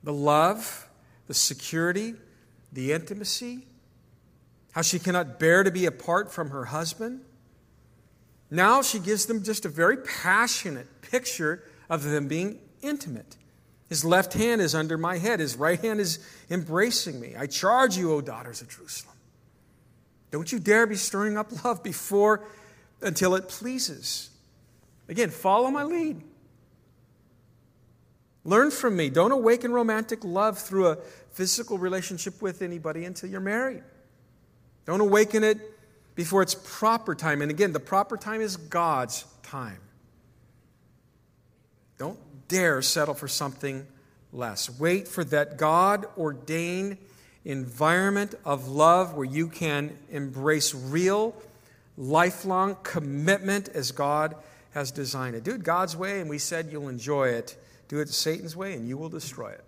the love, the security, the intimacy, how she cannot bear to be apart from her husband. Now she gives them just a very passionate picture of them being intimate. His left hand is under my head, his right hand is embracing me. I charge you, O daughters of Jerusalem. Don't you dare be stirring up love before until it pleases. Again, follow my lead. Learn from me. Don't awaken romantic love through a physical relationship with anybody until you're married. Don't awaken it before it's proper time. And again, the proper time is God's time. Don't dare settle for something less. Wait for that God ordained environment of love where you can embrace real, lifelong commitment as God has designed it. Do it God's way, and we said you'll enjoy it. Do it Satan's way, and you will destroy it.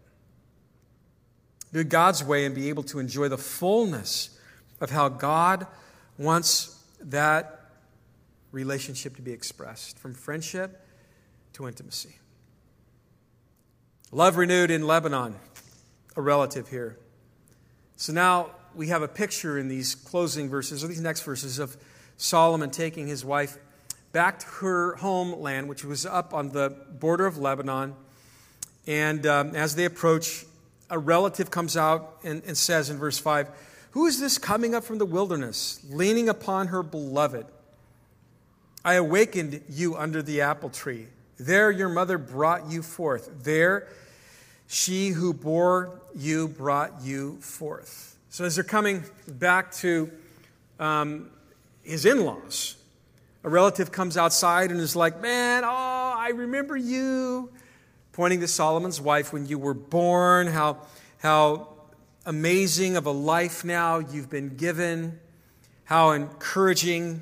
Do it God's way and be able to enjoy the fullness of how God wants that relationship to be expressed from friendship to intimacy. Love renewed in Lebanon, a relative here. So now we have a picture in these closing verses, or these next verses, of Solomon taking his wife back to her homeland, which was up on the border of Lebanon. And um, as they approach, a relative comes out and, and says in verse 5 Who is this coming up from the wilderness, leaning upon her beloved? I awakened you under the apple tree. There your mother brought you forth. There she who bore you brought you forth. So as they're coming back to um, his in laws, a relative comes outside and is like, Man, oh, I remember you. Pointing to Solomon's wife when you were born, how, how amazing of a life now you've been given, how encouraging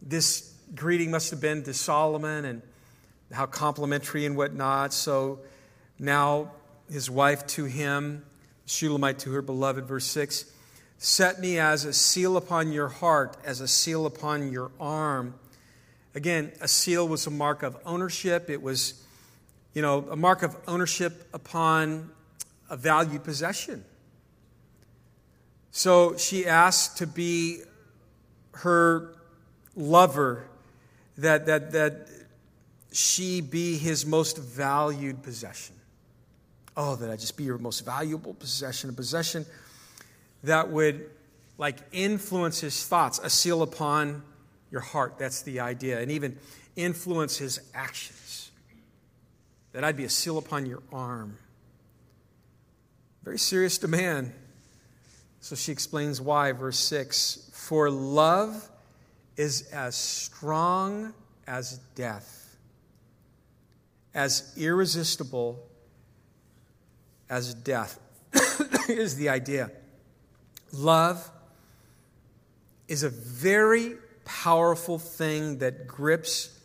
this greeting must have been to Solomon, and how complimentary and whatnot. So now his wife to him, Shulamite to her beloved, verse 6 Set me as a seal upon your heart, as a seal upon your arm. Again, a seal was a mark of ownership. It was, you know, a mark of ownership upon a valued possession. So she asked to be her lover, that, that, that she be his most valued possession. Oh, that I just be your most valuable possession, a possession that would like influence his thoughts, a seal upon your heart. That's the idea. And even influence his actions. That I'd be a seal upon your arm. Very serious demand. So she explains why, verse 6 For love is as strong as death, as irresistible as death, *coughs* is the idea. Love is a very powerful thing that grips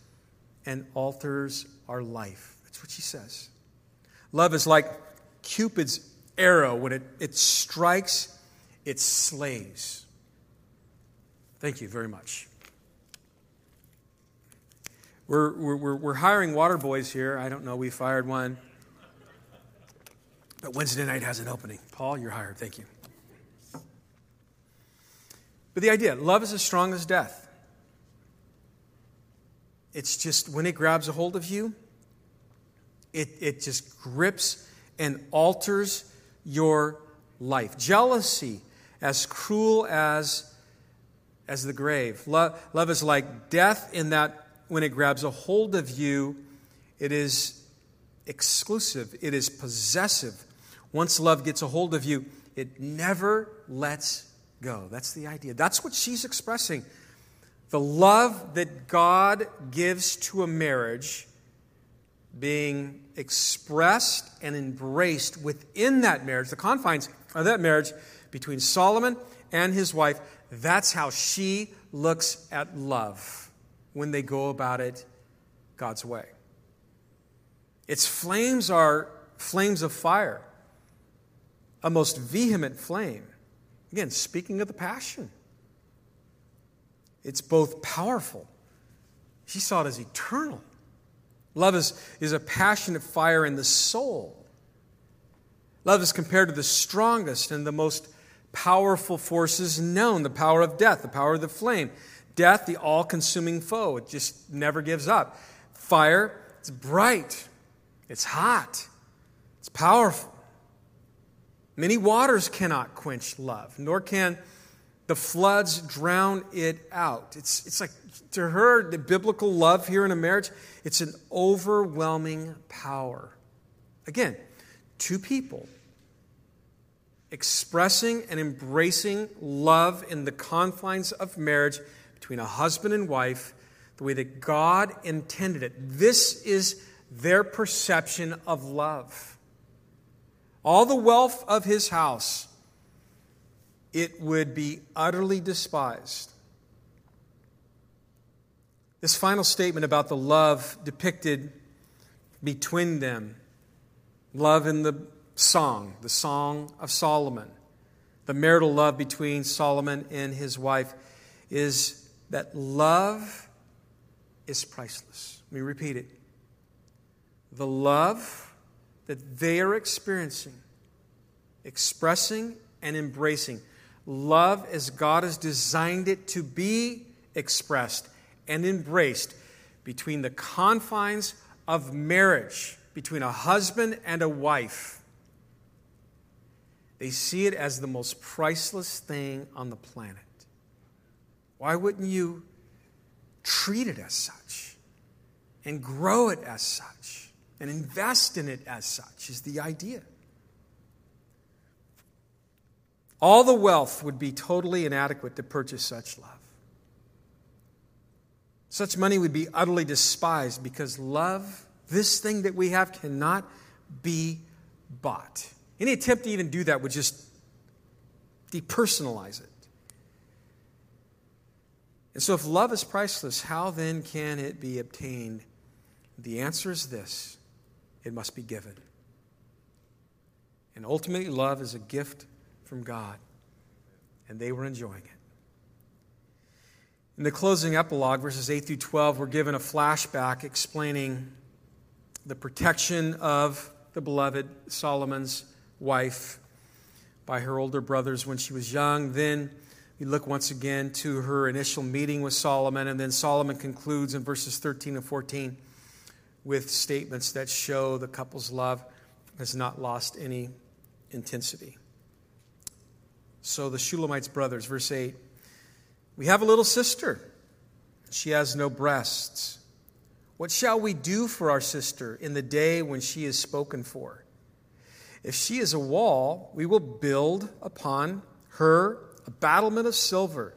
and alters our life. That's what she says. Love is like Cupid's arrow. When it, it strikes, it slays. Thank you very much. We're, we're, we're hiring water boys here. I don't know, we fired one. But Wednesday night has an opening. Paul, you're hired. Thank you. But the idea love is as strong as death. It's just when it grabs a hold of you, it, it just grips and alters your life. Jealousy, as cruel as, as the grave. Love, love is like death in that when it grabs a hold of you, it is exclusive, it is possessive. Once love gets a hold of you, it never lets go. That's the idea. That's what she's expressing. The love that God gives to a marriage being expressed and embraced within that marriage, the confines of that marriage between Solomon and his wife, that's how she looks at love when they go about it God's way. Its flames are flames of fire, a most vehement flame. Again, speaking of the passion, it's both powerful. She saw it as eternal. Love is, is a passionate fire in the soul. Love is compared to the strongest and the most powerful forces known the power of death, the power of the flame. Death, the all consuming foe, it just never gives up. Fire, it's bright, it's hot, it's powerful. Many waters cannot quench love, nor can the floods drown it out. It's, it's like to her, the biblical love here in a marriage, it's an overwhelming power. Again, two people expressing and embracing love in the confines of marriage between a husband and wife the way that God intended it. This is their perception of love. All the wealth of his house, it would be utterly despised. This final statement about the love depicted between them love in the song, the Song of Solomon, the marital love between Solomon and his wife, is that love is priceless. Let me repeat it. The love that they are experiencing, expressing, and embracing, love as God has designed it to be expressed and embraced between the confines of marriage, between a husband and a wife. They see it as the most priceless thing on the planet. Why wouldn't you treat it as such and grow it as such and invest in it as such? Is the idea. All the wealth would be totally inadequate to purchase such love. Such money would be utterly despised because love, this thing that we have, cannot be bought. Any attempt to even do that would just depersonalize it. And so, if love is priceless, how then can it be obtained? The answer is this it must be given. And ultimately, love is a gift from God, and they were enjoying it. In the closing epilogue, verses 8 through 12, we're given a flashback explaining the protection of the beloved Solomon's wife by her older brothers when she was young. Then we look once again to her initial meeting with Solomon, and then Solomon concludes in verses 13 and 14 with statements that show the couple's love. has not lost any intensity. So the Shulamite's brothers, verse 8 We have a little sister. She has no breasts. What shall we do for our sister in the day when she is spoken for? If she is a wall, we will build upon her battlement of silver.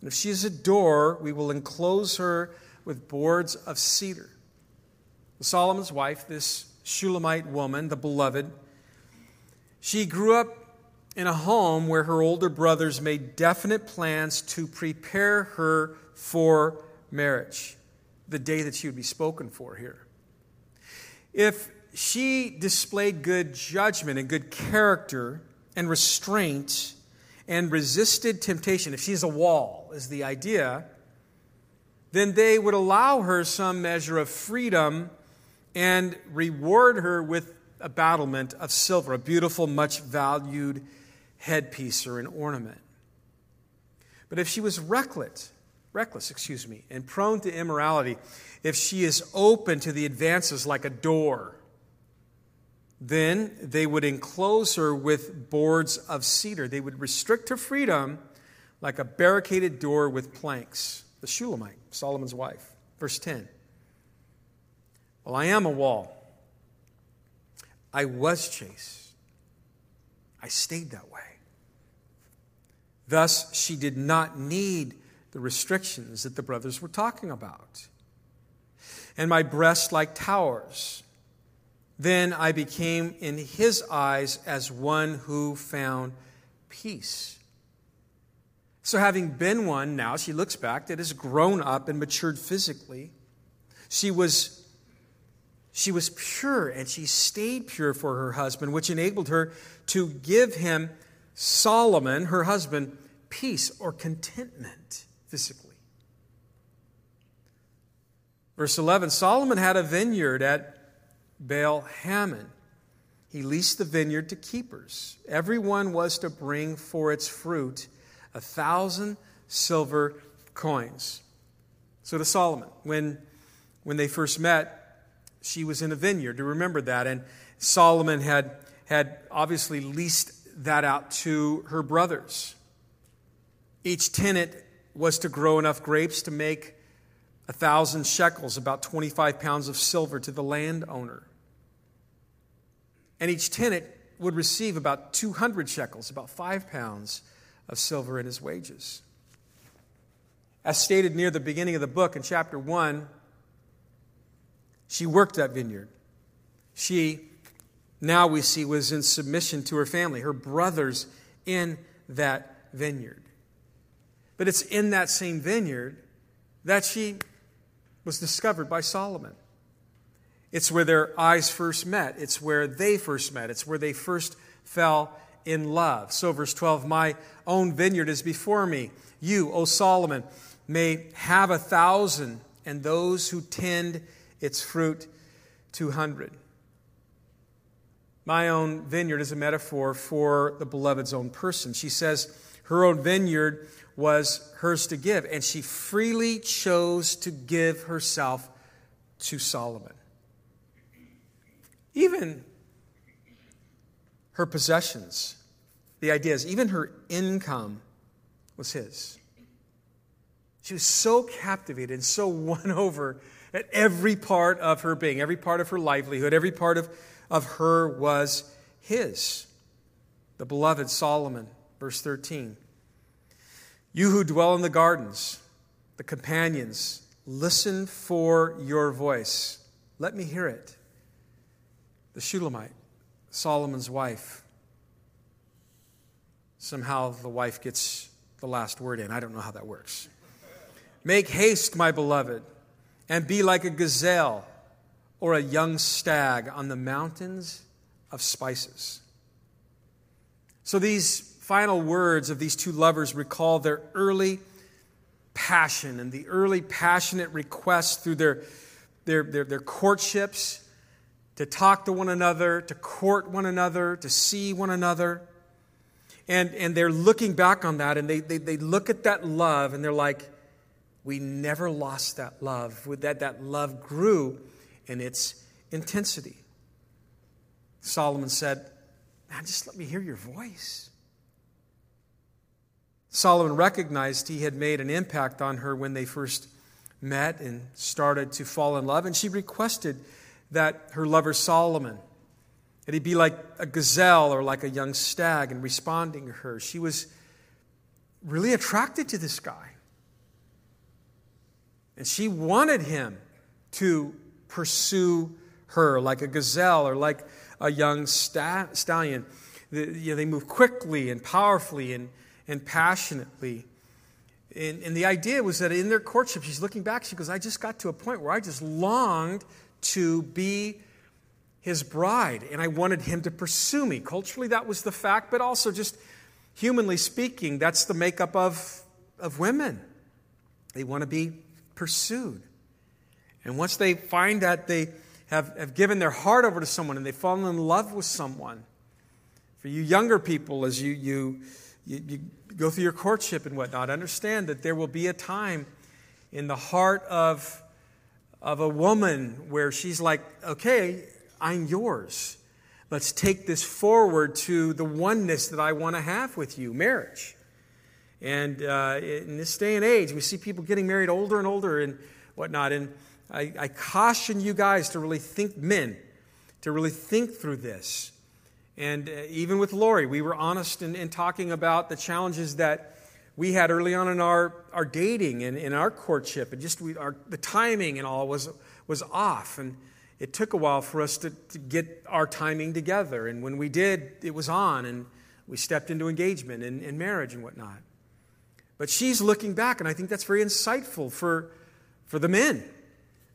And if she is a door, we will enclose her with boards of cedar. Solomon's wife, this Shulamite woman, the beloved, she grew up in a home where her older brothers made definite plans to prepare her for marriage, the day that she would be spoken for here. If she displayed good judgment and good character and restraint and resisted temptation, if she's a wall, is the idea, then they would allow her some measure of freedom and reward her with a battlement of silver, a beautiful, much valued headpiece or an ornament. But if she was reckless, reckless, excuse me, and prone to immorality, if she is open to the advances like a door, then they would enclose her with boards of cedar. They would restrict her freedom like a barricaded door with planks. The Shulamite, Solomon's wife. Verse 10. Well, I am a wall. I was chaste. I stayed that way. Thus, she did not need the restrictions that the brothers were talking about. And my breasts like towers. Then I became in his eyes as one who found peace. So, having been one now, she looks back that has grown up and matured physically. She was she was pure and she stayed pure for her husband, which enabled her to give him Solomon, her husband, peace or contentment physically. Verse 11 Solomon had a vineyard at Baal Hamon. He leased the vineyard to keepers. Everyone was to bring for its fruit a thousand silver coins. So to Solomon, when, when they first met, she was in a vineyard. To remember that. And Solomon had, had obviously leased that out to her brothers. Each tenant was to grow enough grapes to make a thousand shekels, about 25 pounds of silver, to the landowner. And each tenant would receive about 200 shekels, about five pounds of silver in his wages. As stated near the beginning of the book in chapter 1, she worked that vineyard. She, now we see, was in submission to her family, her brothers in that vineyard. But it's in that same vineyard that she was discovered by Solomon. It's where their eyes first met. It's where they first met. It's where they first fell in love. So, verse 12 My own vineyard is before me. You, O Solomon, may have a thousand, and those who tend its fruit 200. My own vineyard is a metaphor for the beloved's own person. She says her own vineyard was hers to give, and she freely chose to give herself to Solomon. Even her possessions, the idea is, even her income was his. She was so captivated and so *laughs* won over that every part of her being, every part of her livelihood, every part of, of her was his. The beloved Solomon, verse 13. You who dwell in the gardens, the companions, listen for your voice. Let me hear it. The Shulamite, Solomon's wife. Somehow the wife gets the last word in. I don't know how that works. Make haste, my beloved and be like a gazelle or a young stag on the mountains of spices. So these final words of these two lovers recall their early passion and the early passionate requests through their, their, their, their courtships to talk to one another, to court one another, to see one another. And, and they're looking back on that and they, they, they look at that love and they're like, we never lost that love, that, that love grew in its intensity. Solomon said, Man, just let me hear your voice. Solomon recognized he had made an impact on her when they first met and started to fall in love, and she requested that her lover Solomon that he be like a gazelle or like a young stag in responding to her. She was really attracted to this guy. And she wanted him to pursue her like a gazelle or like a young sta- stallion. You know, they move quickly and powerfully and, and passionately. And, and the idea was that in their courtship, she's looking back, she goes, I just got to a point where I just longed to be his bride, and I wanted him to pursue me. Culturally, that was the fact, but also just humanly speaking, that's the makeup of, of women. They want to be pursued. And once they find that they have, have given their heart over to someone and they've fallen in love with someone, for you younger people, as you, you, you, you go through your courtship and whatnot, understand that there will be a time in the heart of, of a woman where she's like, okay, I'm yours. Let's take this forward to the oneness that I want to have with you marriage. And uh, in this day and age, we see people getting married older and older and whatnot. And I, I caution you guys to really think, men, to really think through this. And uh, even with Lori, we were honest in, in, talking about the challenges that we had early on in our, our dating and in our courtship. And just we, our, the timing and all was, was off. And it took a while for us to, to get our timing together. And when we did, it was on. And we stepped into engagement and, and marriage and whatnot. But she's looking back, and I think that's very insightful for, for the men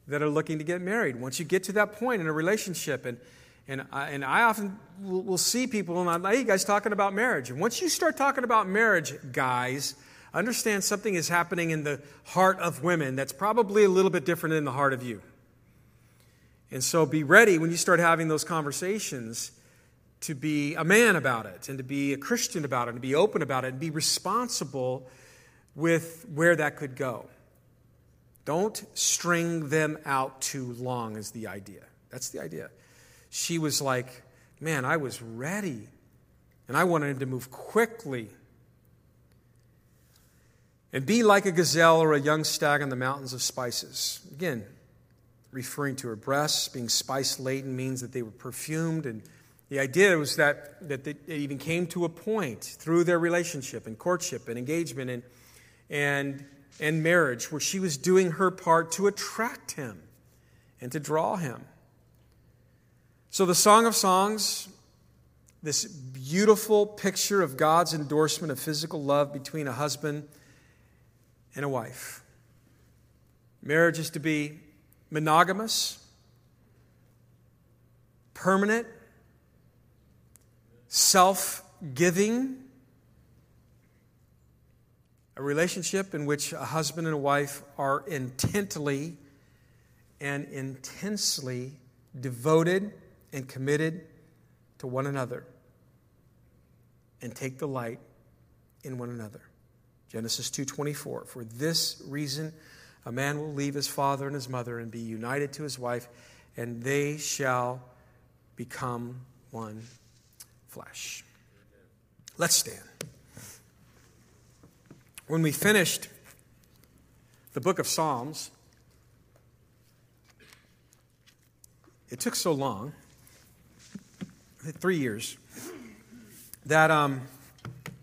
that are looking to get married. Once you get to that point in a relationship, and, and, I, and I often will, will see people, and I'm like, hey, guys talking about marriage. And once you start talking about marriage, guys, understand something is happening in the heart of women that's probably a little bit different in the heart of you. And so be ready when you start having those conversations to be a man about it and to be a Christian about it and to be open about it and be responsible with where that could go. Don't string them out too long, is the idea. That's the idea. She was like, Man, I was ready. And I wanted him to move quickly. And be like a gazelle or a young stag on the mountains of spices. Again, referring to her breasts being spice laden means that they were perfumed. And the idea was that, that they even came to a point through their relationship and courtship and engagement and, and, and marriage where she was doing her part to attract him and to draw him. So, the Song of Songs, this beautiful picture of God's endorsement of physical love between a husband and a wife. Marriage is to be monogamous, permanent, self giving, a relationship in which a husband and a wife are intently and intensely devoted and committed to one another and take delight in one another. Genesis 2:24 For this reason a man will leave his father and his mother and be united to his wife, and they shall become one flesh. Let's stand. When we finished the book of Psalms, it took so long, three years, that um,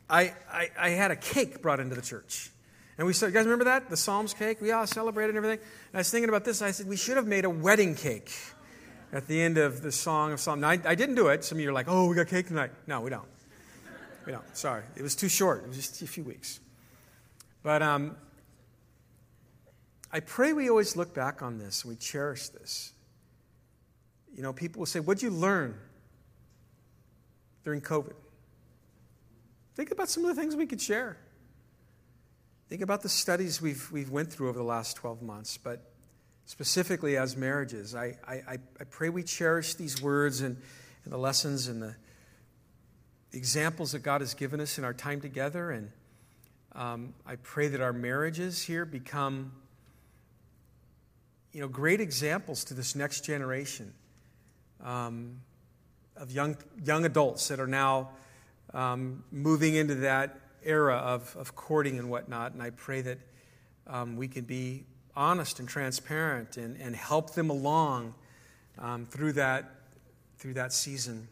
I, I, I had a cake brought into the church. And we said, you guys remember that? The Psalms cake? We all celebrated and everything. And I was thinking about this. I said, we should have made a wedding cake at the end of the Song of Psalms. Now, I, I didn't do it. Some of you are like, oh, we got cake tonight. No, we don't. We don't. Sorry. It was too short. It was just a few weeks. But um, I pray we always look back on this and we cherish this. You know, people will say, What'd you learn during COVID? Think about some of the things we could share. Think about the studies we've, we've went through over the last 12 months, but specifically as marriages. I, I, I pray we cherish these words and, and the lessons and the examples that God has given us in our time together. And um, I pray that our marriages here become you know, great examples to this next generation um, of young, young adults that are now um, moving into that era of, of courting and whatnot. And I pray that um, we can be honest and transparent and, and help them along um, through, that, through that season.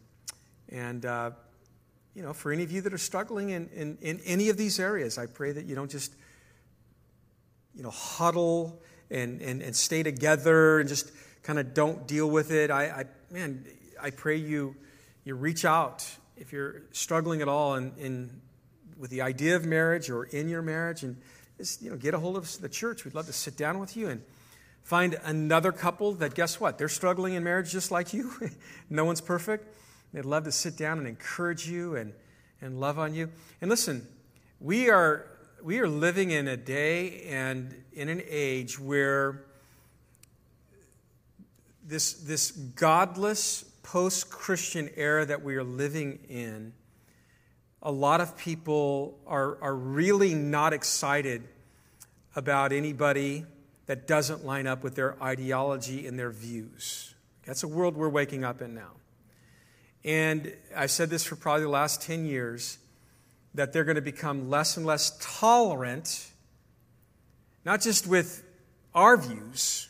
And, uh, you know, for any of you that are struggling in, in, in any of these areas, I pray that you don't just, you know, huddle and, and, and stay together and just kind of don't deal with it. I, I man, I pray you, you reach out if you're struggling at all in, in, with the idea of marriage or in your marriage and just, you know, get a hold of the church. We'd love to sit down with you and find another couple that, guess what? They're struggling in marriage just like you. *laughs* no one's perfect. They'd love to sit down and encourage you and, and love on you. And listen, we are, we are living in a day and in an age where this, this godless post Christian era that we are living in, a lot of people are, are really not excited about anybody that doesn't line up with their ideology and their views. That's a world we're waking up in now. And I've said this for probably the last 10 years that they're going to become less and less tolerant, not just with our views.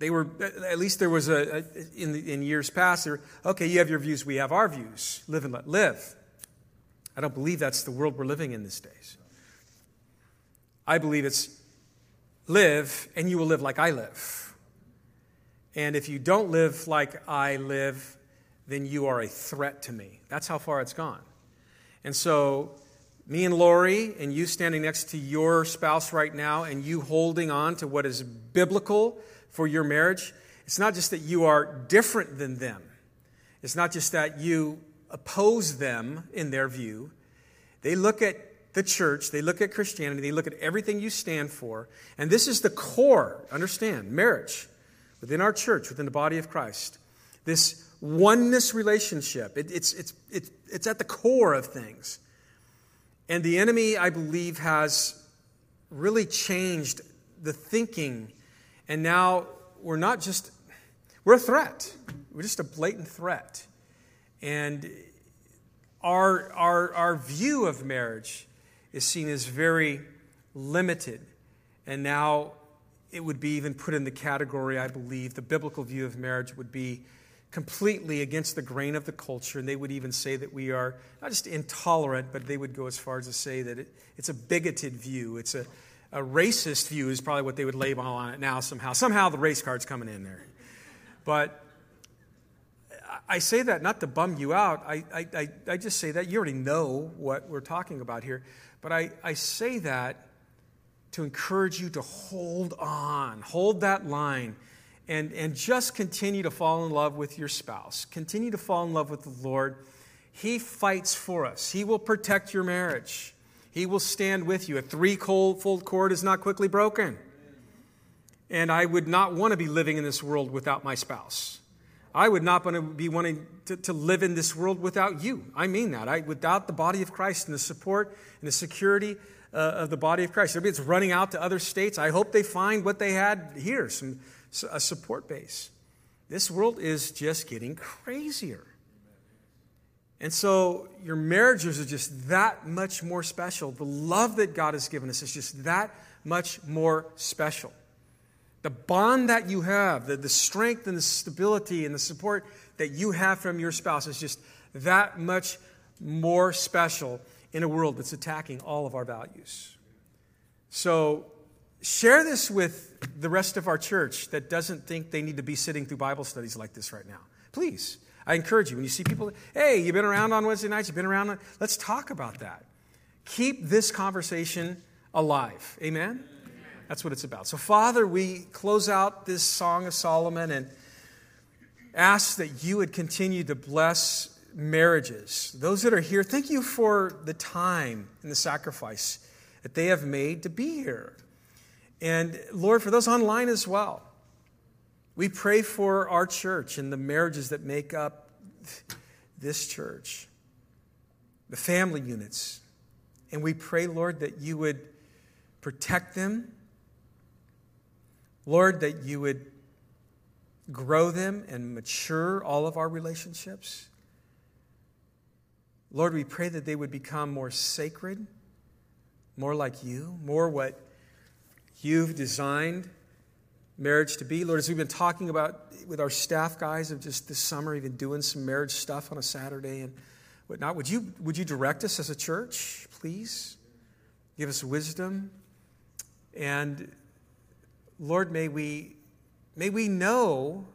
They were, at least there was a, a in, in years past, okay, you have your views, we have our views. Live and let live. I don't believe that's the world we're living in these days. I believe it's live and you will live like I live. And if you don't live like I live, then you are a threat to me. That's how far it's gone. And so, me and Lori, and you standing next to your spouse right now, and you holding on to what is biblical for your marriage, it's not just that you are different than them. It's not just that you oppose them in their view. They look at the church, they look at Christianity, they look at everything you stand for, and this is the core, understand, marriage within our church, within the body of Christ. This oneness relationship, it, it's, it's, it's, it's at the core of things. And the enemy, I believe, has really changed the thinking, and now we're not just, we're a threat. We're just a blatant threat. And our, our, our view of marriage is seen as very limited. And now it would be even put in the category, I believe, the biblical view of marriage would be completely against the grain of the culture. And they would even say that we are not just intolerant, but they would go as far as to say that it, it's a bigoted view. It's a, a racist view, is probably what they would label on it now somehow. Somehow the race card's coming in there. But I say that not to bum you out. I, I, I just say that. You already know what we're talking about here. But I, I say that to encourage you to hold on, hold that line, and, and just continue to fall in love with your spouse. Continue to fall in love with the Lord. He fights for us, He will protect your marriage, He will stand with you. A three-fold cord is not quickly broken. And I would not want to be living in this world without my spouse. I would not want to be wanting to, to live in this world without you. I mean that. I, without the body of Christ and the support and the security uh, of the body of Christ. Everybody that's running out to other states, I hope they find what they had here some, a support base. This world is just getting crazier. And so your marriages are just that much more special. The love that God has given us is just that much more special. The bond that you have, the, the strength and the stability and the support that you have from your spouse is just that much more special in a world that's attacking all of our values. So, share this with the rest of our church that doesn't think they need to be sitting through Bible studies like this right now. Please, I encourage you when you see people, hey, you've been around on Wednesday nights, you've been around, on, let's talk about that. Keep this conversation alive. Amen? That's what it's about. So, Father, we close out this Song of Solomon and ask that you would continue to bless marriages. Those that are here, thank you for the time and the sacrifice that they have made to be here. And Lord, for those online as well, we pray for our church and the marriages that make up this church, the family units. And we pray, Lord, that you would protect them Lord, that you would grow them and mature all of our relationships. Lord, we pray that they would become more sacred, more like you, more what you've designed marriage to be. Lord, as we've been talking about with our staff guys of just this summer, even doing some marriage stuff on a Saturday and whatnot, would you, would you direct us as a church, please? Give us wisdom. And Lord, may we, may we know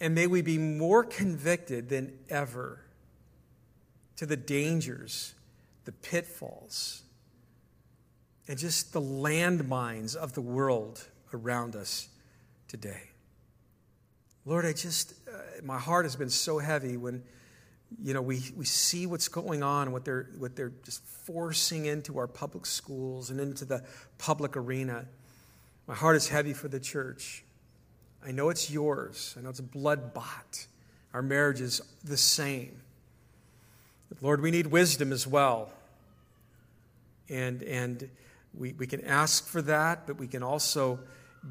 and may we be more convicted than ever to the dangers, the pitfalls, and just the landmines of the world around us today. Lord, I just, uh, my heart has been so heavy when, you know, we, we see what's going on, what they're, what they're just forcing into our public schools and into the public arena. My heart is heavy for the church. I know it's yours. I know it's blood bought. Our marriage is the same. But Lord, we need wisdom as well. And, and we, we can ask for that, but we can also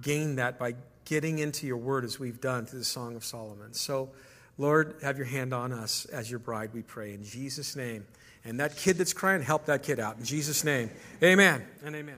gain that by getting into your word as we've done through the Song of Solomon. So, Lord, have your hand on us as your bride, we pray, in Jesus' name. And that kid that's crying, help that kid out. In Jesus' name, amen and amen.